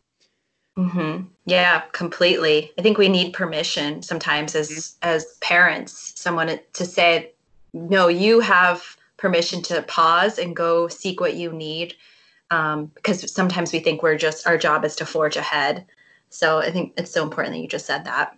mm-hmm. yeah completely i think we need permission sometimes as mm-hmm. as parents someone to say no you have permission to pause and go seek what you need um, because sometimes we think we're just our job is to forge ahead so I think it's so important that you just said that.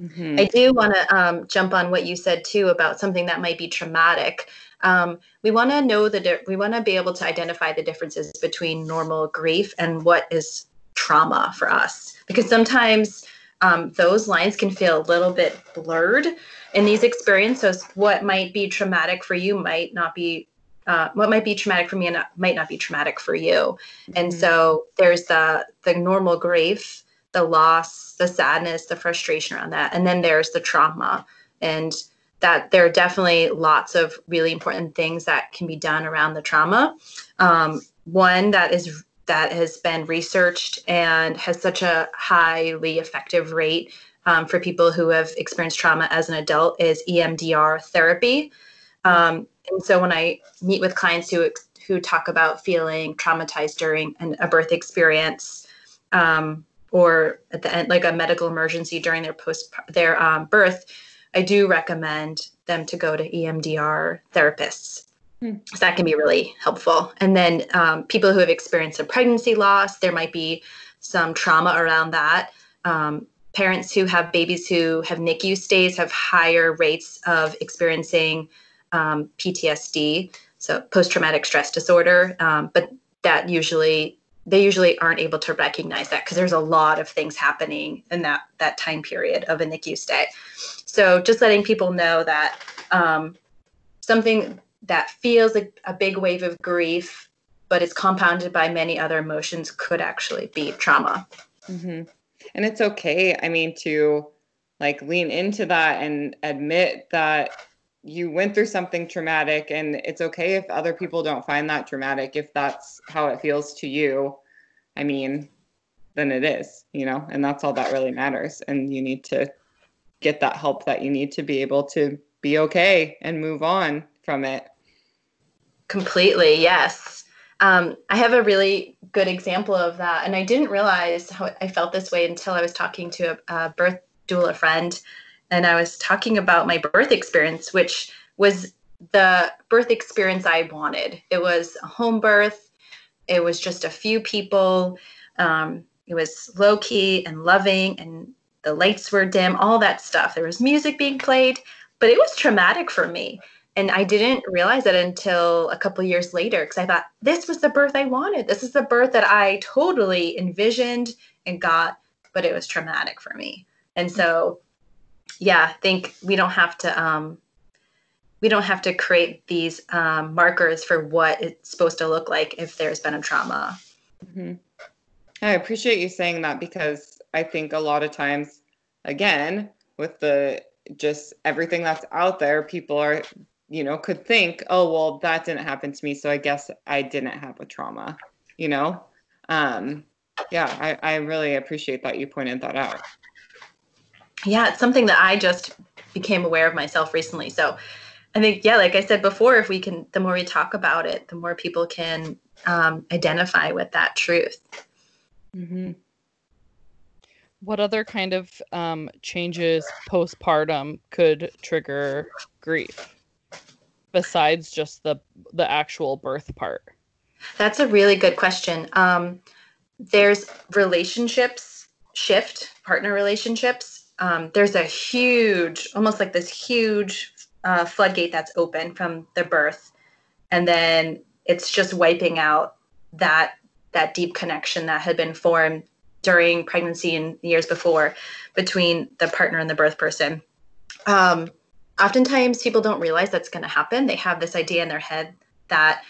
Mm-hmm. I do want to um, jump on what you said too about something that might be traumatic. Um, we want to know that di- we want to be able to identify the differences between normal grief and what is trauma for us, because sometimes um, those lines can feel a little bit blurred in these experiences. What might be traumatic for you might not be uh, what might be traumatic for me and might not be traumatic for you. And mm-hmm. so there's the the normal grief, the loss, the sadness, the frustration around that, and then there's the trauma. And that there are definitely lots of really important things that can be done around the trauma. Um, one that is that has been researched and has such a highly effective rate um, for people who have experienced trauma as an adult is EMDR therapy. Um, and so when I meet with clients who who talk about feeling traumatized during an, a birth experience, um, or at the end, like a medical emergency during their post their um, birth, I do recommend them to go to EMDR therapists. Hmm. So that can be really helpful. And then um, people who have experienced a pregnancy loss, there might be some trauma around that. Um, parents who have babies who have NICU stays have higher rates of experiencing um, PTSD, so post traumatic stress disorder. Um, but that usually they usually aren't able to recognize that because there's a lot of things happening in that that time period of a NICU stay. So just letting people know that um, something that feels like a big wave of grief, but it's compounded by many other emotions, could actually be trauma. Mm-hmm. And it's okay. I mean, to like lean into that and admit that you went through something traumatic and it's okay if other people don't find that traumatic if that's how it feels to you i mean then it is you know and that's all that really matters and you need to get that help that you need to be able to be okay and move on from it. Completely, yes. Um, I have a really good example of that, and I didn't realize how I felt this way until I was talking to a, a birth doula friend, and I was talking about my birth experience, which was the birth experience I wanted. It was a home birth. It was just a few people. Um, it was low key and loving, and the lights were dim, all that stuff. There was music being played, but it was traumatic for me. And I didn't realize it until a couple years later because I thought this was the birth I wanted. This is the birth that I totally envisioned and got, but it was traumatic for me. And so, yeah, I think we don't have to um, we don't have to create these um, markers for what it's supposed to look like if there's been a trauma. Mm-hmm. I appreciate you saying that because I think a lot of times, again, with the just everything that's out there, people are, you know, could think, oh, well, that didn't happen to me. So I guess I didn't have a trauma, you know? Um, yeah, I, I really appreciate that you pointed that out. Yeah, it's something that I just became aware of myself recently. So I think, yeah, like I said before, if we can, the more we talk about it, the more people can um, identify with that truth. Mm-hmm. What other kind of um, changes postpartum could trigger grief besides just the the actual birth part? That's a really good question. Um, there's relationships shift, partner relationships. Um, there's a huge, almost like this huge uh, floodgate that's open from the birth, and then it's just wiping out that that deep connection that had been formed during pregnancy and years before between the partner and the birth person. Um, oftentimes, people don't realize that's going to happen. They have this idea in their head that,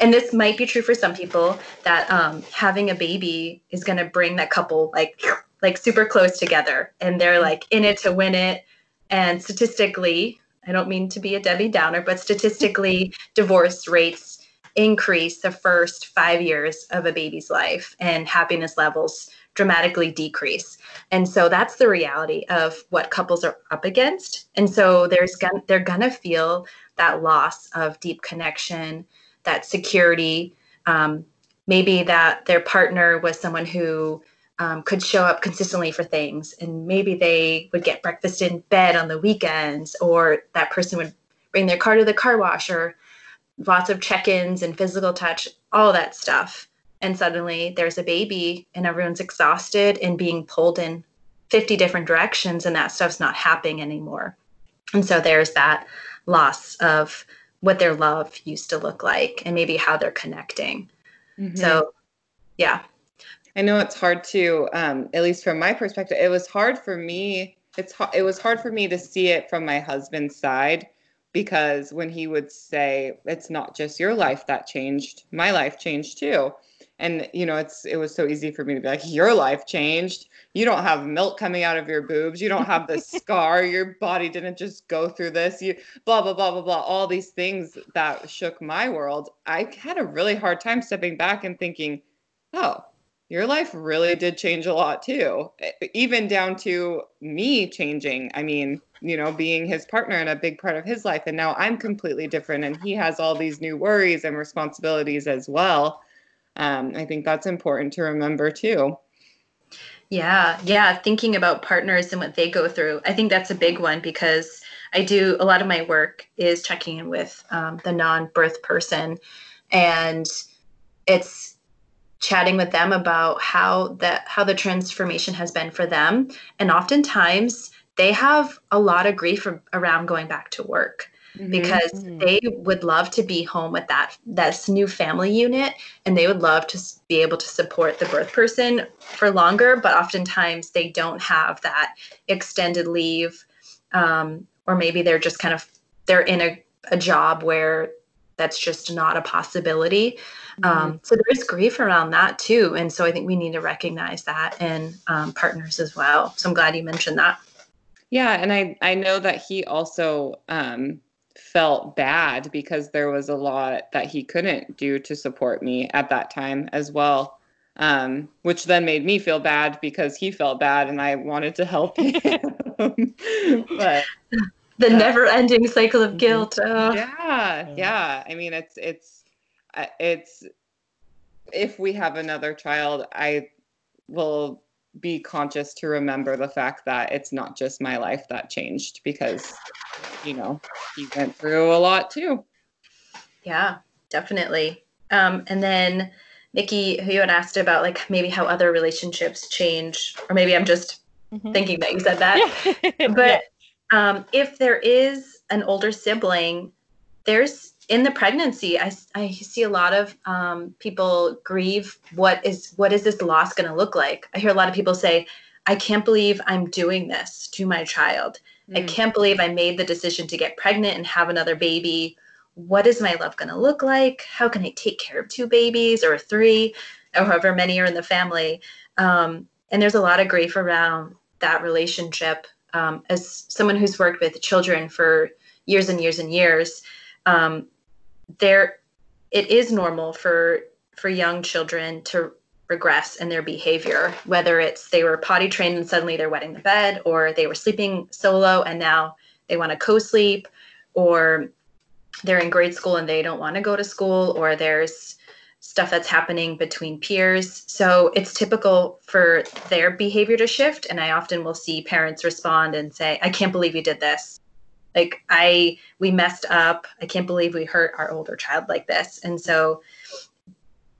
and this might be true for some people, that um, having a baby is going to bring that couple like like super close together, and they're like in it to win it. And statistically, I don't mean to be a Debbie Downer, but statistically, divorce rates increase the first five years of a baby's life, and happiness levels dramatically decrease. And so that's the reality of what couples are up against. And so there's gonna, they're gonna feel that loss of deep connection, that security. Um, maybe that their partner was someone who um, could show up consistently for things, and maybe they would get breakfast in bed on the weekends, or that person would bring their car to the car wash, or lots of check-ins and physical touch, all that stuff. And suddenly there's a baby and everyone's exhausted and being pulled in 50 different directions and that stuff's not happening anymore. And so there's that loss of what their love used to look like and maybe how they're connecting. Mm-hmm. so yeah i know it's hard to um, at least from my perspective it was hard for me it's it was hard for me to see it from my husband's side because when he would say it's not just your life that changed my life changed too. And you know it's it was so easy for me to be like your life changed. You don't have milk coming out of your boobs. You don't have the scar. Your body didn't just go through this. You blah blah blah blah blah. All these things that shook my world. I had a really hard time stepping back and thinking oh your life really did change a lot too even down to me changing i mean you know being his partner and a big part of his life and now i'm completely different and he has all these new worries and responsibilities as well um, I think that's important to remember too. Yeah, yeah. Thinking about partners and what they go through, I think that's a big one because I do a lot of my work is checking in with um, the non-birth person, and it's chatting with them about how that how the transformation has been for them, and oftentimes they have a lot of grief around going back to work mm-hmm. because mm-hmm. they would love to be home with that this new family unit and they would love to be able to support the birth person for longer but oftentimes they don't have that extended leave um, or maybe they're just kind of they're in a, a job where that's just not a possibility. Um, so there is grief around that too and so i think we need to recognize that in um, partners as well so i'm glad you mentioned that yeah and i i know that he also um felt bad because there was a lot that he couldn't do to support me at that time as well. Um, which then made me feel bad because he felt bad and I wanted to help him. but The Yeah. never-ending cycle of Mhm. guilt. Oh. yeah, yeah. I mean, it's it's it's if we have another child, I will be conscious to remember the fact that it's not just my life that changed because you know he went through a lot too. Yeah, definitely. Um, and then Nikki, who you had asked about, like maybe how other relationships change, or maybe I'm just Mhm. thinking that you said that. Yeah. But um, if there is an older sibling, there's in the pregnancy, I, I see a lot of um, people grieve. What is what is this loss going to look like? I hear a lot of people say, "I can't believe I'm doing this to my child. I Mm. can't believe I made the decision to get pregnant and have another baby. What is my love going to look like? How can I take care of two babies or three, or however many are in the family? Um, and there's a lot of grief around that relationship. Um, as someone who's worked with children for years and years and years, um, there it is normal for for young children to regress in their behavior, whether it's they were potty trained and suddenly they're wetting the bed, or they were sleeping solo and now they want to co-sleep, or they're in grade school and they don't want to go to school, or there's stuff that's happening between peers. So it's typical for their behavior to shift. And I often will see parents respond and say, I can't believe you did this. Like I we messed up. I can't believe we hurt our older child like this. And so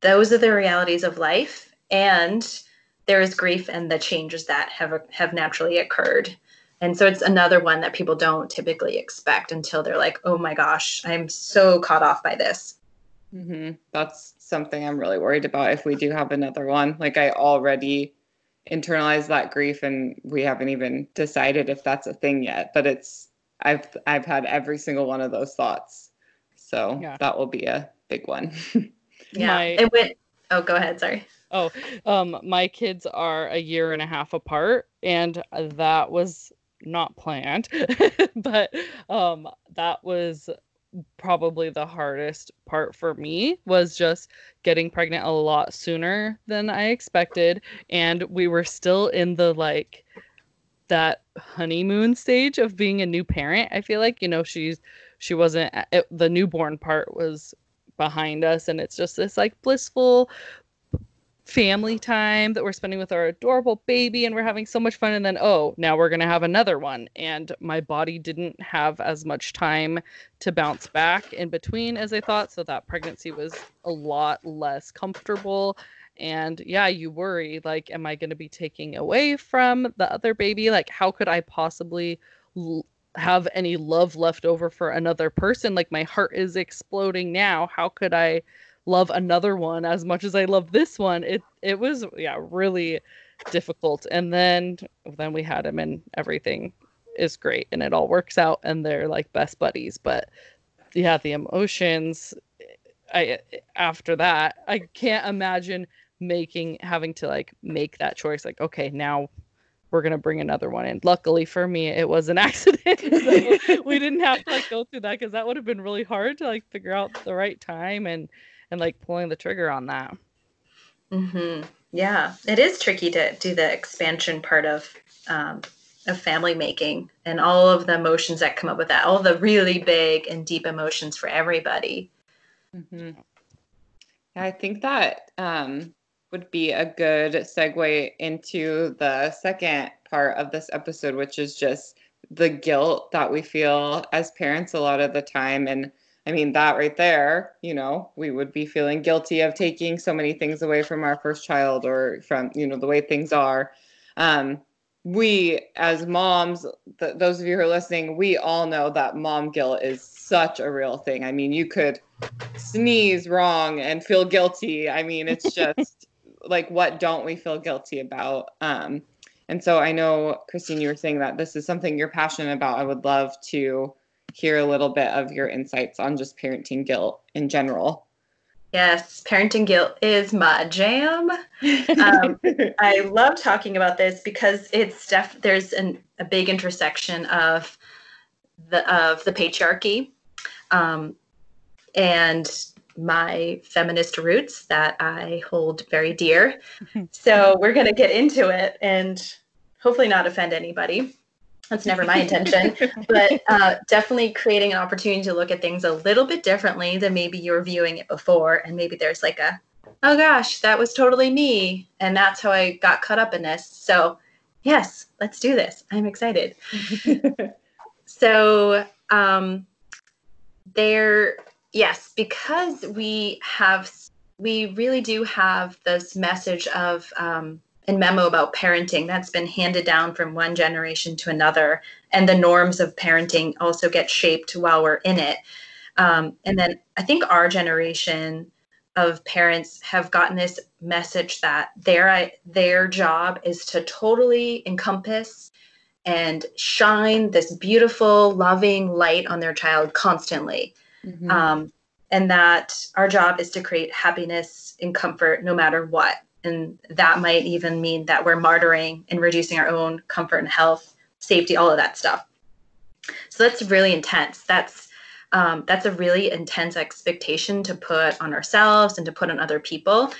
those are the realities of life. And there is grief and the changes that have have naturally occurred. And so it's another one that people don't typically expect until they're like, oh my gosh, I'm so caught off by this. hmm That's something I'm really worried about if we do have another one. Like I already internalized that grief and we haven't even decided if that's a thing yet, but it's I've I've had every single one of those thoughts. So Yeah. that will be a big one. Yeah. My- And when oh go ahead, sorry. Oh, um, my kids are a year and a half apart, and that was not planned, but um, that was probably the hardest part for me was just getting pregnant a lot sooner than I expected, and we were still in the like that honeymoon stage of being a new parent. I feel like you know she's she wasn't it, the newborn part was behind us, and it's just this like blissful family time that we're spending with our adorable baby and we're having so much fun and then oh now we're going to have another one and my body didn't have as much time to bounce back in between as i thought so that pregnancy was a lot less comfortable and yeah you worry like am i going to be taking away from the other baby like how could i possibly l- have any love left over for another person like my heart is exploding now how could i love another one as much as I love this one. It it was yeah, really difficult. And then then we had him and everything is great and it all works out and they're like best buddies. But yeah, the emotions eh, I eh, after that, I can't imagine making having to like make that choice like okay, now we're gonna bring another one in. Luckily for me, it was an accident. so we didn't have to like go through that because that would have been really hard to like figure out the right time and and like pulling the trigger on that. hmm Yeah, it is tricky to do the expansion part of um, of family making and all of the emotions that come up with that, all the really big and deep emotions for everybody. mm-hmm. I think that um, would be a good segue into the second part of this episode, which is just the guilt that we feel as parents a lot of the time. And I mean, that right there, you know, we would be feeling guilty of taking so many things away from our first child or from, you know, the way things are. Um, we, as moms, th- those of you who are listening, we all know that mom guilt is such a real thing. I mean, you could sneeze wrong and feel guilty. I mean, it's just like, what don't we feel guilty about? Um, and so I know, Christine, you were saying that this is something you're passionate about. I would love to hear a little bit of your insights on just parenting guilt in general. Yes, parenting guilt is my jam. Um, I love talking about this because it's def- there's an, a big intersection of the of the patriarchy um, and my feminist roots that I hold very dear. so we're going to get into it and hopefully not offend anybody. That's never my intention, but uh, definitely creating an opportunity to look at things a little bit differently than maybe you were viewing it before. And maybe there's like a, oh gosh, that was totally me. And that's how I got caught up in this. So, yes, let's do this. I'm excited. so, um, there, yes, because we have, we really do have this message of, um, and memo about parenting that's been handed down from one generation to another and the norms of parenting also get shaped while we're in it. Um, and then i think our generation of parents have gotten this message that their their job is to totally encompass and shine this beautiful loving light on their child constantly mm-hmm. um, and that our job is to create happiness and comfort no matter what. And that might even mean that we're martyring and reducing our own comfort and health safety all of that stuff. So that's really intense. That's um, that's a really intense expectation to put on ourselves and to put on other people.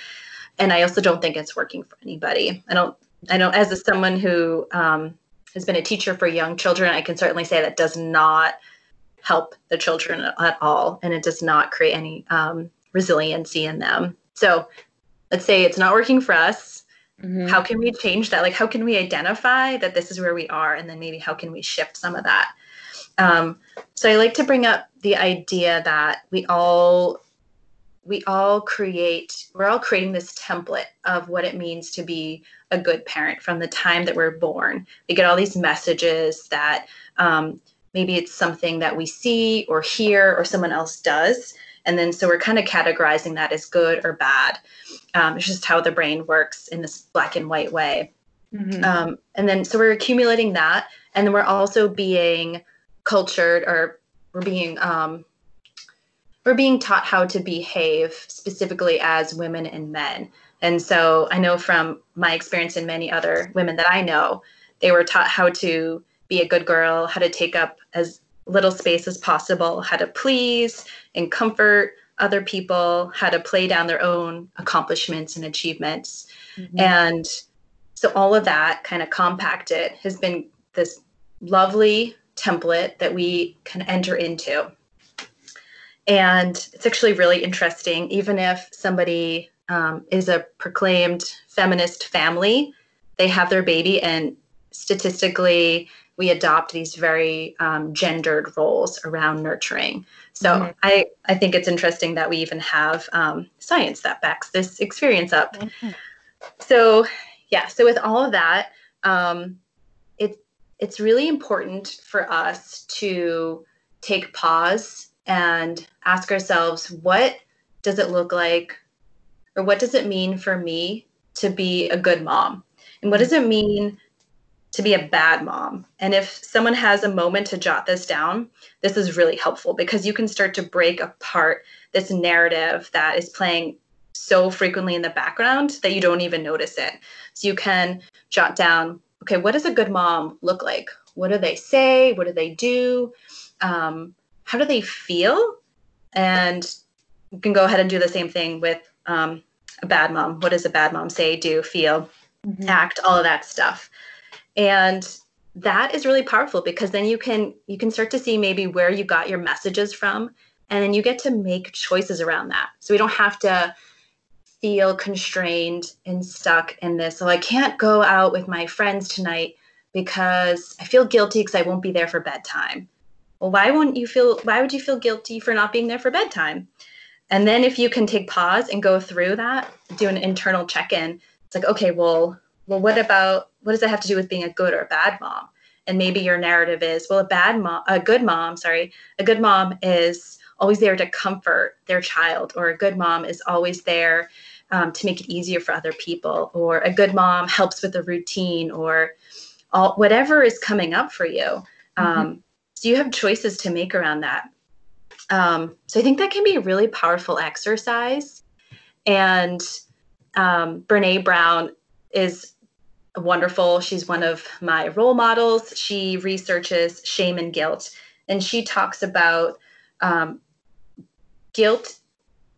And i also don't think it's working for anybody. I don't i don't as a, someone who um, has been a teacher for young children i can certainly say that does not help the children at all and it does not create any um, resiliency in them. So let's say it's not working for us. Mm-hmm. how can we change that? Like how can we identify that this is where we are and then maybe how can we shift some of that? Um, so i like to bring up the idea that we all we all create we're all creating this template of what it means to be a good parent from the time that we're born. We get all these messages that um, maybe it's something that we see or hear or someone else does and then so we're kind of categorizing that as good or bad um, it's just how the brain works in this black and white way. Mm-hmm. Um, and then, so we're accumulating that. And then we're also being cultured or we're being, um, we're being taught how to behave specifically as women and men. And so I know from my experience and many other women that I know, they were taught how to be a good girl, how to take up as little space as possible, how to please and comfort, other people, how to play down their own accomplishments and achievements. Mm-hmm. And so all of that kind of compacted has been this lovely template that we can enter into. And it's actually really interesting, even if somebody um, is a proclaimed feminist family, they have their baby, and statistically, we adopt these very um, gendered roles around nurturing. So mm-hmm. I, I think it's interesting that we even have um, science that backs this experience up. Mm-hmm. So yeah, so with all of that, um, it, it's really important for us to take pause and ask ourselves, what does it look like or what does it mean for me to be a good mom? And what does it mean to be a bad mom. And if someone has a moment to jot this down, this is really helpful because you can start to break apart this narrative that is playing so frequently in the background that you don't even notice it. So you can jot down, okay, what does a good mom look like? What do they say? What do they do? Um, how do they feel? And you can go ahead and do the same thing with um, a bad mom. What does a bad mom say, do, feel, mm-hmm. act, all of that stuff? And that is really powerful because then you can you can start to see maybe where you got your messages from and then you get to make choices around that. So we don't have to feel constrained and stuck in this so i can't go out with my friends tonight because i feel guilty because i won't be there for bedtime. Well why won't you feel why would you feel guilty for not being there for bedtime? And then if you can take pause and go through that do an internal check-in it's like okay well well what about what does that have to do with being a good or a bad mom? And maybe your narrative is, well, a bad mom, a good mom, sorry, a good mom is always there to comfort their child, or a good mom is always there um, to make it easier for other people, or a good mom helps with the routine, or all, whatever is coming up for you. Mm-hmm. Um, so you have choices to make around that. Um, so I think that can be a really powerful exercise. And um, Brene Brown is wonderful. She's one of my role models. She researches shame and guilt, and she talks about um, guilt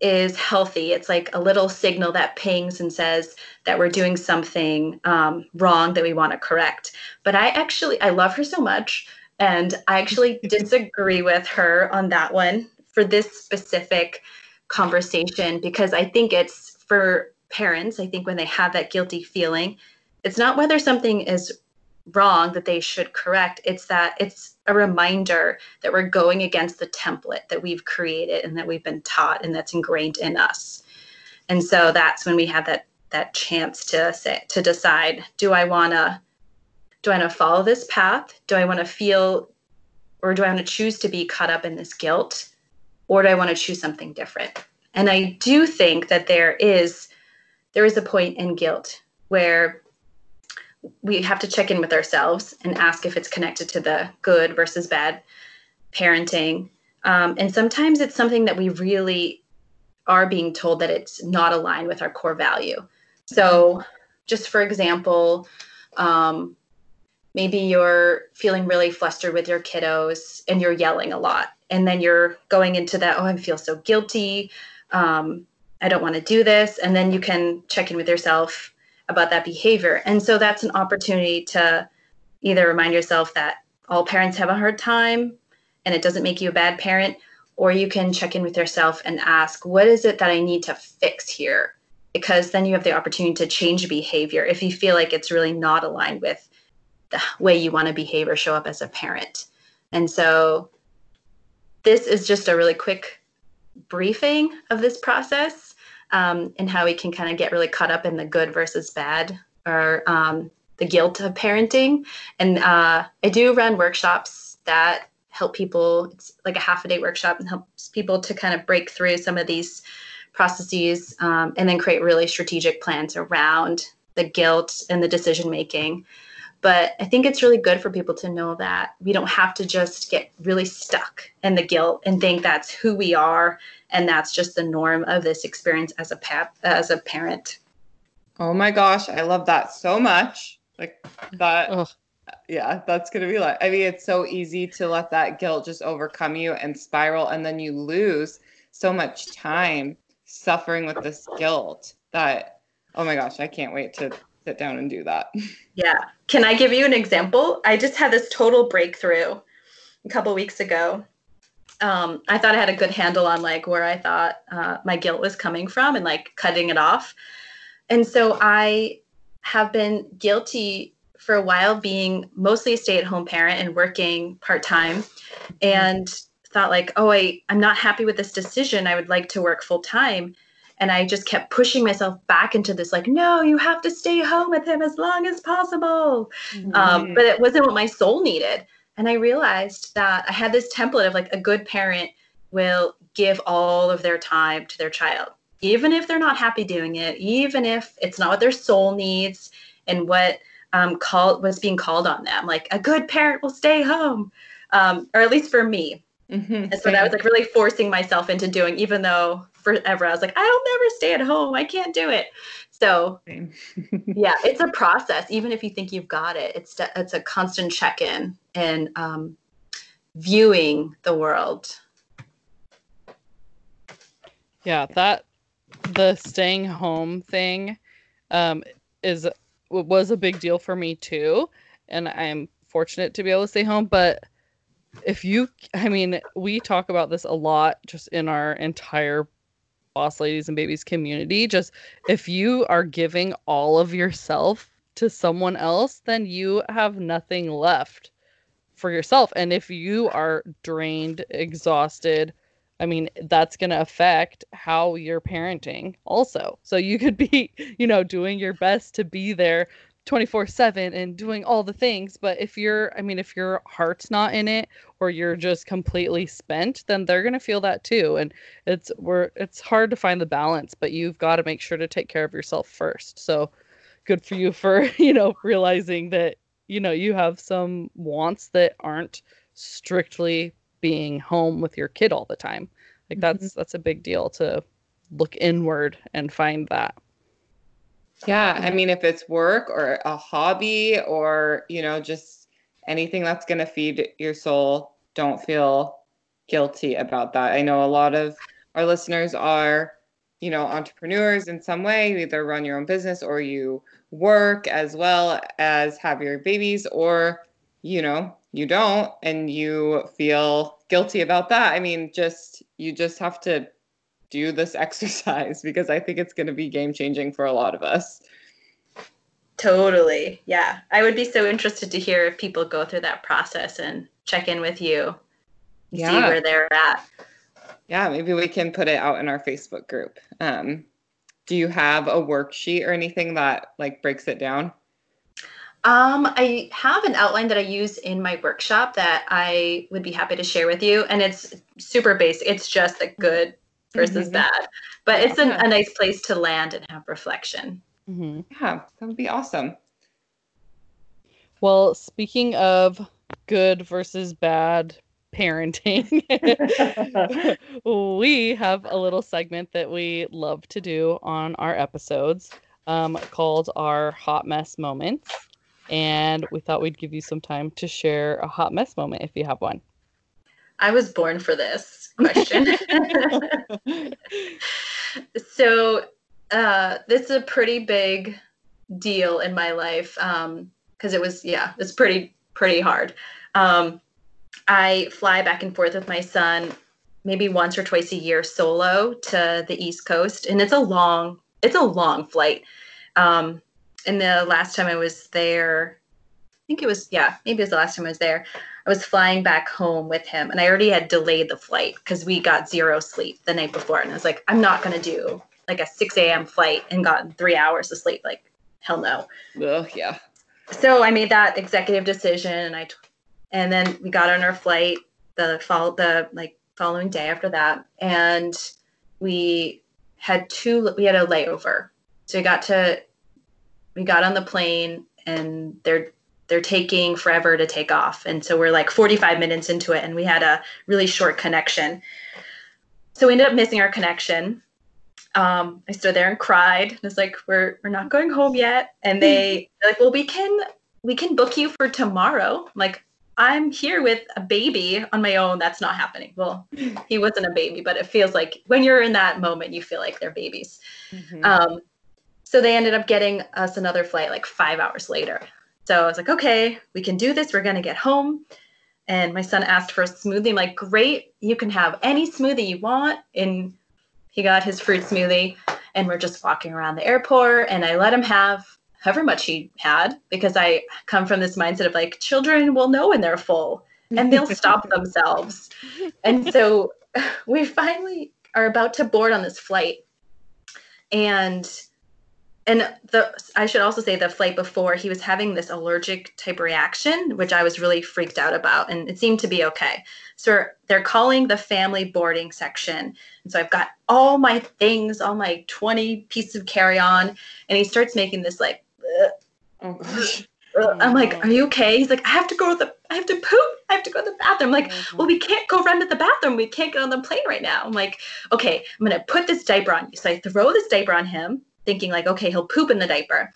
is healthy. It's like a little signal that pings and says that we're doing something um, wrong that we want to correct. But I actually, I love her so much. And I actually disagree with her on that one for this specific conversation because I think it's for parents. I think when they have that guilty feeling, it's not whether something is wrong that they should correct. It's that it's a reminder that we're going against the template that we've created and that we've been taught and that's ingrained in us. And so that's when we have that that chance to say to decide, do I wanna do I want to follow this path? Do I want to feel or do I want to choose to be caught up in this guilt? Or do I want to choose something different? And I do think that there is there is a point in guilt where we have to check in with ourselves and ask if it's connected to the good versus bad parenting. Um, and sometimes it's something that we really are being told that it's not aligned with our core value. So, just for example, um, maybe you're feeling really flustered with your kiddos and you're yelling a lot. And then you're going into that, oh, I feel so guilty. Um, I don't want to do this. And then you can check in with yourself about that behavior. And so that's an opportunity to either remind yourself that all parents have a hard time and it doesn't make you a bad parent, or you can check in with yourself and ask, what is it that I need to fix here? Because then you have the opportunity to change behavior if you feel like it's really not aligned with the way you want to behave or show up as a parent. And so this is just a really quick briefing of this process um, and how we can kind of get really caught up in the good versus bad or um, the guilt of parenting. And uh, I do run workshops that help people. It's like a half a day workshop and helps people to kind of break through some of these processes um, and then create really strategic plans around the guilt and the decision making. But I think it's really good for people to know that we don't have to just get really stuck in the guilt and think that's who we are and that's just the norm of this experience as a pap as a parent. Oh my gosh, I love that so much. Like that Ugh. yeah, that's going to be like I mean it's so easy to let that guilt just overcome you and spiral and then you lose so much time suffering with this guilt that oh my gosh, I can't wait to sit down and do that. Yeah. Can I give you an example? I just had this total breakthrough a couple weeks ago. Um, I thought I had a good handle on like where I thought uh, my guilt was coming from and like cutting it off. And so I have been guilty for a while being mostly a stay-at-home parent and working part-time and thought like, oh, I, I'm not happy with this decision. I would like to work full-time and i just kept pushing myself back into this like no you have to stay home with him as long as possible mm-hmm. um, but it wasn't what my soul needed and i realized that i had this template of like a good parent will give all of their time to their child even if they're not happy doing it even if it's not what their soul needs and what um, call was being called on them. Like a good parent will stay home um, or at least for me mm-hmm. and so that was like really forcing myself into doing even though forever. I was like, I'll never stay at home. I can't do it. So yeah, it's a process. Even if you think you've got it, it's it's a constant check in and um, viewing the world. Yeah, that the staying home thing um, is was a big deal for me too, and I'm fortunate to be able to stay home. But if you, I mean, we talk about this a lot just in our entire boss ladies and babies community. Just if you are giving all of yourself to someone else then you have nothing left for yourself. And if you are drained exhausted i mean that's going to affect how you're parenting also. So you could be you know doing your best to be there 24 7 and doing all the things but if you're i mean if your heart's not in it or you're just completely spent then they're going to feel that too and it's we're it's hard to find the balance but you've got to make sure to take care of yourself first. So good for you for you know realizing that you know you have some wants that aren't strictly being home with your kid all the time. Like mm-hmm. that's that's a big deal to look inward and find that yeah, I mean, if it's work or a hobby or, you know, just anything that's going to feed your soul, don't feel guilty about that. I know a lot of our listeners are you know, entrepreneurs in some way, you either run your own business or you work as well as have your babies, or, you know, you don't and you feel guilty about that. I mean, just, you just have to do this exercise because I think it's going to be game changing for a lot of us. Totally. Yeah. I would be so interested to hear if people go through that process and check in with you, Yeah. see where they're at. Yeah, maybe we can put it out in our Facebook group. Um, do you have a worksheet or anything that like breaks it down? Um, I have an outline that I use in my workshop that I would be happy to share with you, and it's super basic. It's just a good versus Mhm. bad, but it's an, Yeah. a nice place to land and have reflection. Mhm. Yeah, that would be awesome. Well, speaking of good versus bad parenting, we have a little segment that we love to do on our episodes um, called our hot mess moments. And we thought we'd give you some time to share a hot mess moment if you have one. I was born for this question. so uh, this is a pretty big deal in my life because it was yeah it's pretty pretty hard um, i fly back and forth with my son maybe once or twice a year solo to the east coast and it's a long it's a long flight um, and the last time i was there i think it was yeah maybe it was the last time i was there I was flying back home with him and I already had delayed the flight because we got zero sleep the night before. And I was like, I'm not going to do like a 6 a.m. flight and got three hours of sleep. Like, hell no. Ugh, yeah. So I made that executive decision and I, t- and then we got on our flight the fall, the like following day after that. And we had two, we had a layover. So we got to, we got on the plane and they're they're taking forever to take off. And so we're like 45 minutes into it and we had a really short connection. So we ended up missing our connection. Um, I stood there and cried. It's like, we're, we're not going home yet. And they they're like, well, we can, we can book you for tomorrow. I'm like, I'm here with a baby on my own. That's not happening. Well, he wasn't a baby, but it feels like when you're in that moment, you feel like they're babies. Mhm. Um, so they ended up getting us another flight like five hours later. So I was like, okay, we can do this. We're going to get home. And my son asked for a smoothie. I'm like, great, you can have any smoothie you want. And he got his fruit smoothie. And we're just walking around the airport. And I let him have however much he had because I come from this mindset of like, children will know when they're full and they'll stop themselves. And so we finally are about to board on this flight. And and the I should also say the flight before he was having this allergic type reaction, which I was really freaked out about, and it seemed to be okay. So they're calling the family boarding section, and so I've got all my things, all my twenty pieces of carry on, and he starts making this like. Oh I'm like, oh, "Are you okay?" He's like, "I have to go to the, I have to poop, I have to go to the bathroom." I'm like, mm-hmm. well, we can't go run to the bathroom. We can't get on the plane right now. I'm like, okay, I'm gonna put this diaper on you. So I throw this diaper on him, thinking like, okay, he'll poop in the diaper.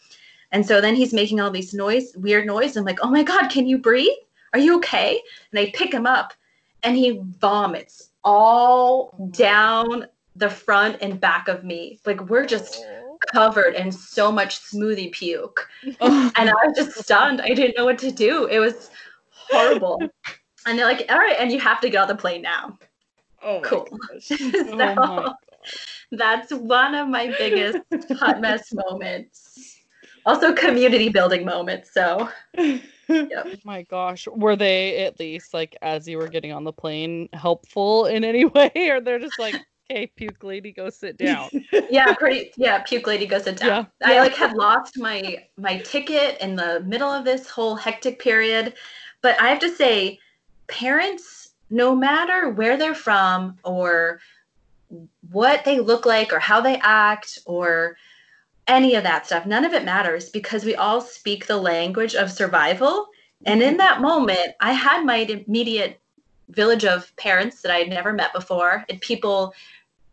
And so then he's making all these noise, weird noise. I'm like, oh my god, can you breathe? Are you okay? And I pick him up, and he vomits all down the front and back of me. Like we're just covered in so much smoothie puke and I was just stunned. I didn't know what to do. It was horrible. And they're like, all right, and you have to get on the plane now. oh Cool. so Oh. That's one of my biggest hot mess moments. Also, community building moments. So, yep. My gosh. Were they at least like as you were getting on the plane helpful in any way? Or they're just like, "Hey, puke lady, go sit down. yeah, pretty. Yeah, puke lady goes sit down. Yeah. I like had lost my my ticket in the middle of this whole hectic period, but I have to say, parents, no matter where they're from or what they look like or how they act or any of that stuff, none of it matters because we all speak the language of survival. And in mm-hmm. that moment, I had my immediate village of parents that I had never met before and people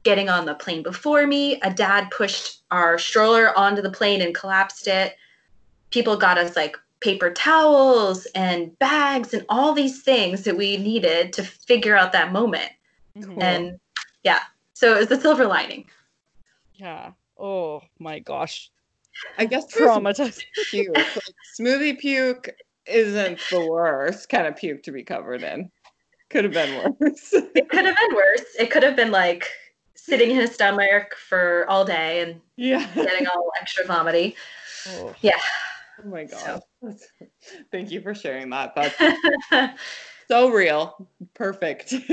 getting on the plane before me. A dad pushed our stroller onto the plane and collapsed it. People got us like paper towels and bags and all these things that we needed to figure out that moment. Cool. And yeah, so it was the silver lining. Yeah. Oh my gosh. I guess Traumatized. puke. Like, smoothie puke isn't the worst kind of puke to be covered in. Could have been worse. It could have been worse. It could have been like sitting in his stomach for all day and yeah. getting all extra vomity. Oh. Yeah. Oh my god. So- Thank you for sharing that. That's so real. Perfect.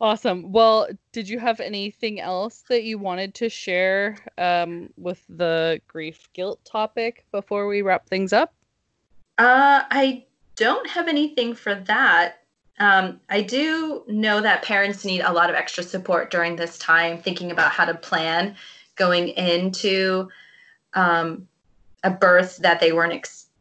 Awesome. Well, did you have anything else that you wanted to share um, with the grief guilt topic before we wrap things up? Uh, I don't have anything for that. Um, I do know that parents need a lot of extra support during this time, thinking about how to plan going into um, a birth that they weren't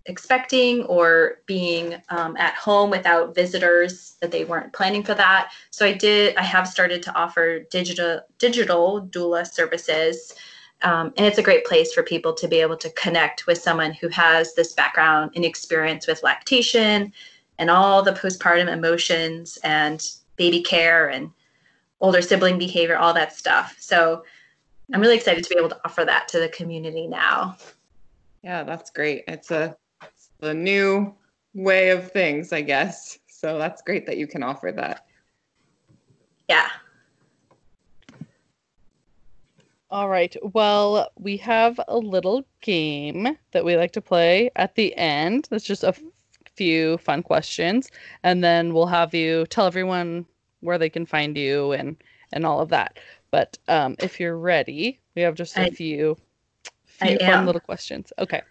expecting or being um, at home without visitors that they weren't planning for that. So I did. I have started to offer digital digital doula services. Um, and it's a great place for people to be able to connect with someone who has this background and experience with lactation and all the postpartum emotions and baby care and older sibling behavior, all that stuff. So I'm really excited to be able to offer that to the community now. yeah, that's great. It's a the new way of things, I guess. So that's great that you can offer that. Yeah. All right. Well, we have a little game that we like to play at the end. That's just a f- few fun questions, and then we'll have you tell everyone where they can find you and and all of that. But um, if you're ready, we have just a I- few I few fun am. little questions. Okay.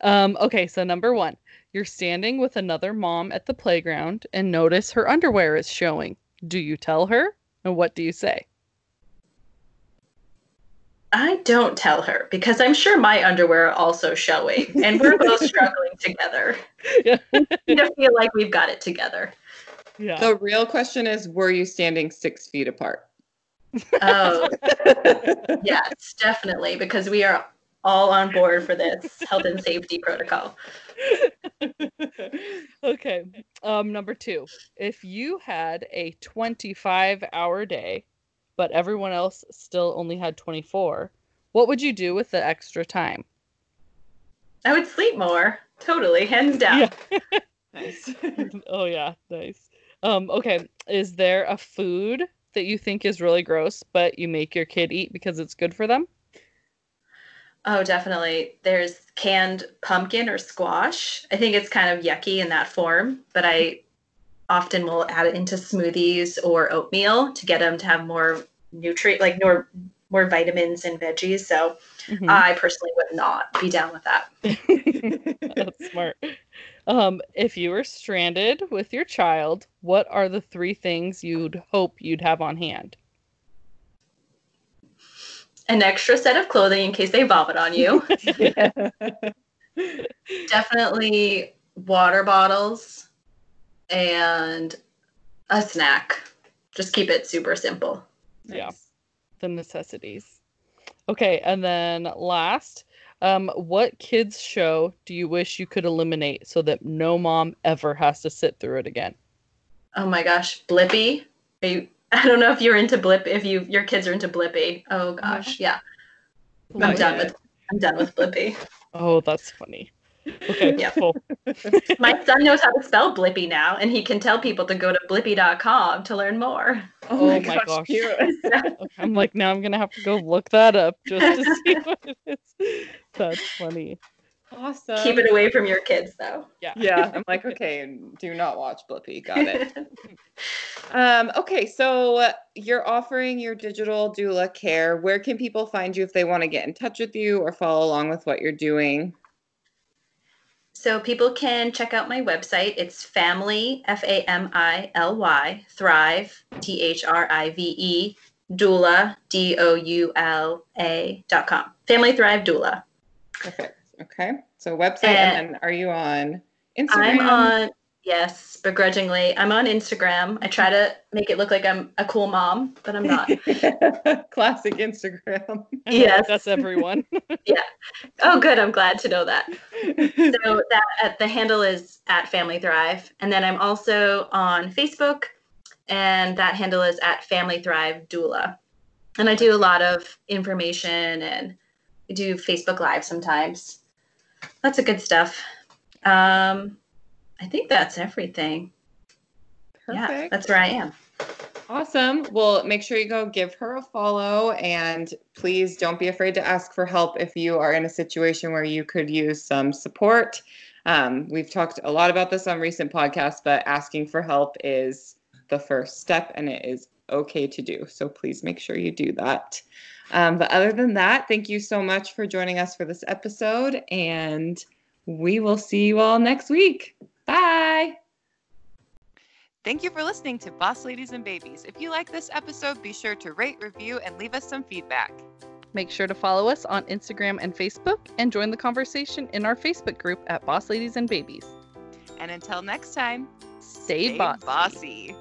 Um, okay. So number one, you're standing with another mom at the playground and notice her underwear is showing. Do you tell her, and what do you say? I don't tell her because I'm sure my underwear are also showing and we're both struggling together. Yeah. We to feel like we've got it together. Yeah. The real question is were you standing six feet apart? Oh, yes, definitely, because we are all on board for this health and safety protocol. okay. Um, number two, if you had a 25 hour day, but everyone else still only had 24, what would you do with the extra time? I would sleep more. Totally, hands down. Yeah. nice. oh, yeah. Nice. Um, okay. Is there a food that you think is really gross, but you make your kid eat because it's good for them? Oh, definitely. There's canned pumpkin or squash. I think it's kind of yucky in that form, but I often will add it into smoothies or oatmeal to get them to have more nutrient, like more more vitamins and veggies. So Mhm. I personally would not be down with that. That's smart. Um, if you were stranded with your child, what are the three things you'd hope you'd have on hand? An extra set of clothing in case they vomit on you. Definitely water bottles and a snack. Just keep it super simple. Yeah. Nice. The necessities. Okay, and then last, um, what kids show do you wish you could eliminate so that no mom ever has to sit through it again? Oh my gosh, Blippy. Are you, I don't know if you're into Blip. If you your kids are into Blippy. Oh uh-huh. gosh, yeah. Oh I'm my done God. with I'm done with Blippy. Oh, that's funny. Okay, Yeah. cool. My son knows how to spell Blippy now, and he can tell people to go to blippy.com to learn more. Oh, Oh my, my gosh. gosh. cute. I'm like, now I'm gonna have to go look that up just to see what it is. That's funny. Awesome. Keep it away from your kids, though. Yeah. Yeah, I'm like, okay, do not watch Blippy. Got it. Um, okay, so you're offering your digital doula care. Where can people find you if they want to get in touch with you or follow along with what you're doing? So people can check out my website. It's family, F A M I L Y, thrive, T H R I V E, doula, D O U L A dot com. Family Thrive Doula. Perfect. Okay. So website, and then are you on Instagram? I'm on, yes, begrudgingly, I'm on Instagram. I try to make it look like I'm a cool mom, but I'm not. Classic Instagram. Yes. That's everyone. Yeah. Oh, good. I'm glad to know that. so that uh, the handle is at Family Thrive, and then I'm also on Facebook, and that handle is at Family Thrive Doula. And I do a lot of information and I do Facebook Live sometimes. Lots of good stuff. Um, I think that's everything. Yeah, Perfect. that's where I am. Awesome. Well, make sure you go give her a follow and please don't be afraid to ask for help if you are in a situation where you could use some support. Um, we've talked a lot about this on recent podcasts, but asking for help is the first step and it is okay to do. So please make sure you do that. Um, but other than that, thank you so much for joining us for this episode and we will see you all next week. Bye. Thank you for listening to Boss Ladies and Babies. If you like this episode, be sure to rate, review, and leave us some feedback. Make sure to follow us on Instagram and Facebook and join the conversation in our Facebook group at Boss Ladies and Babies. And until next time, Stay, stay bossy. bossy.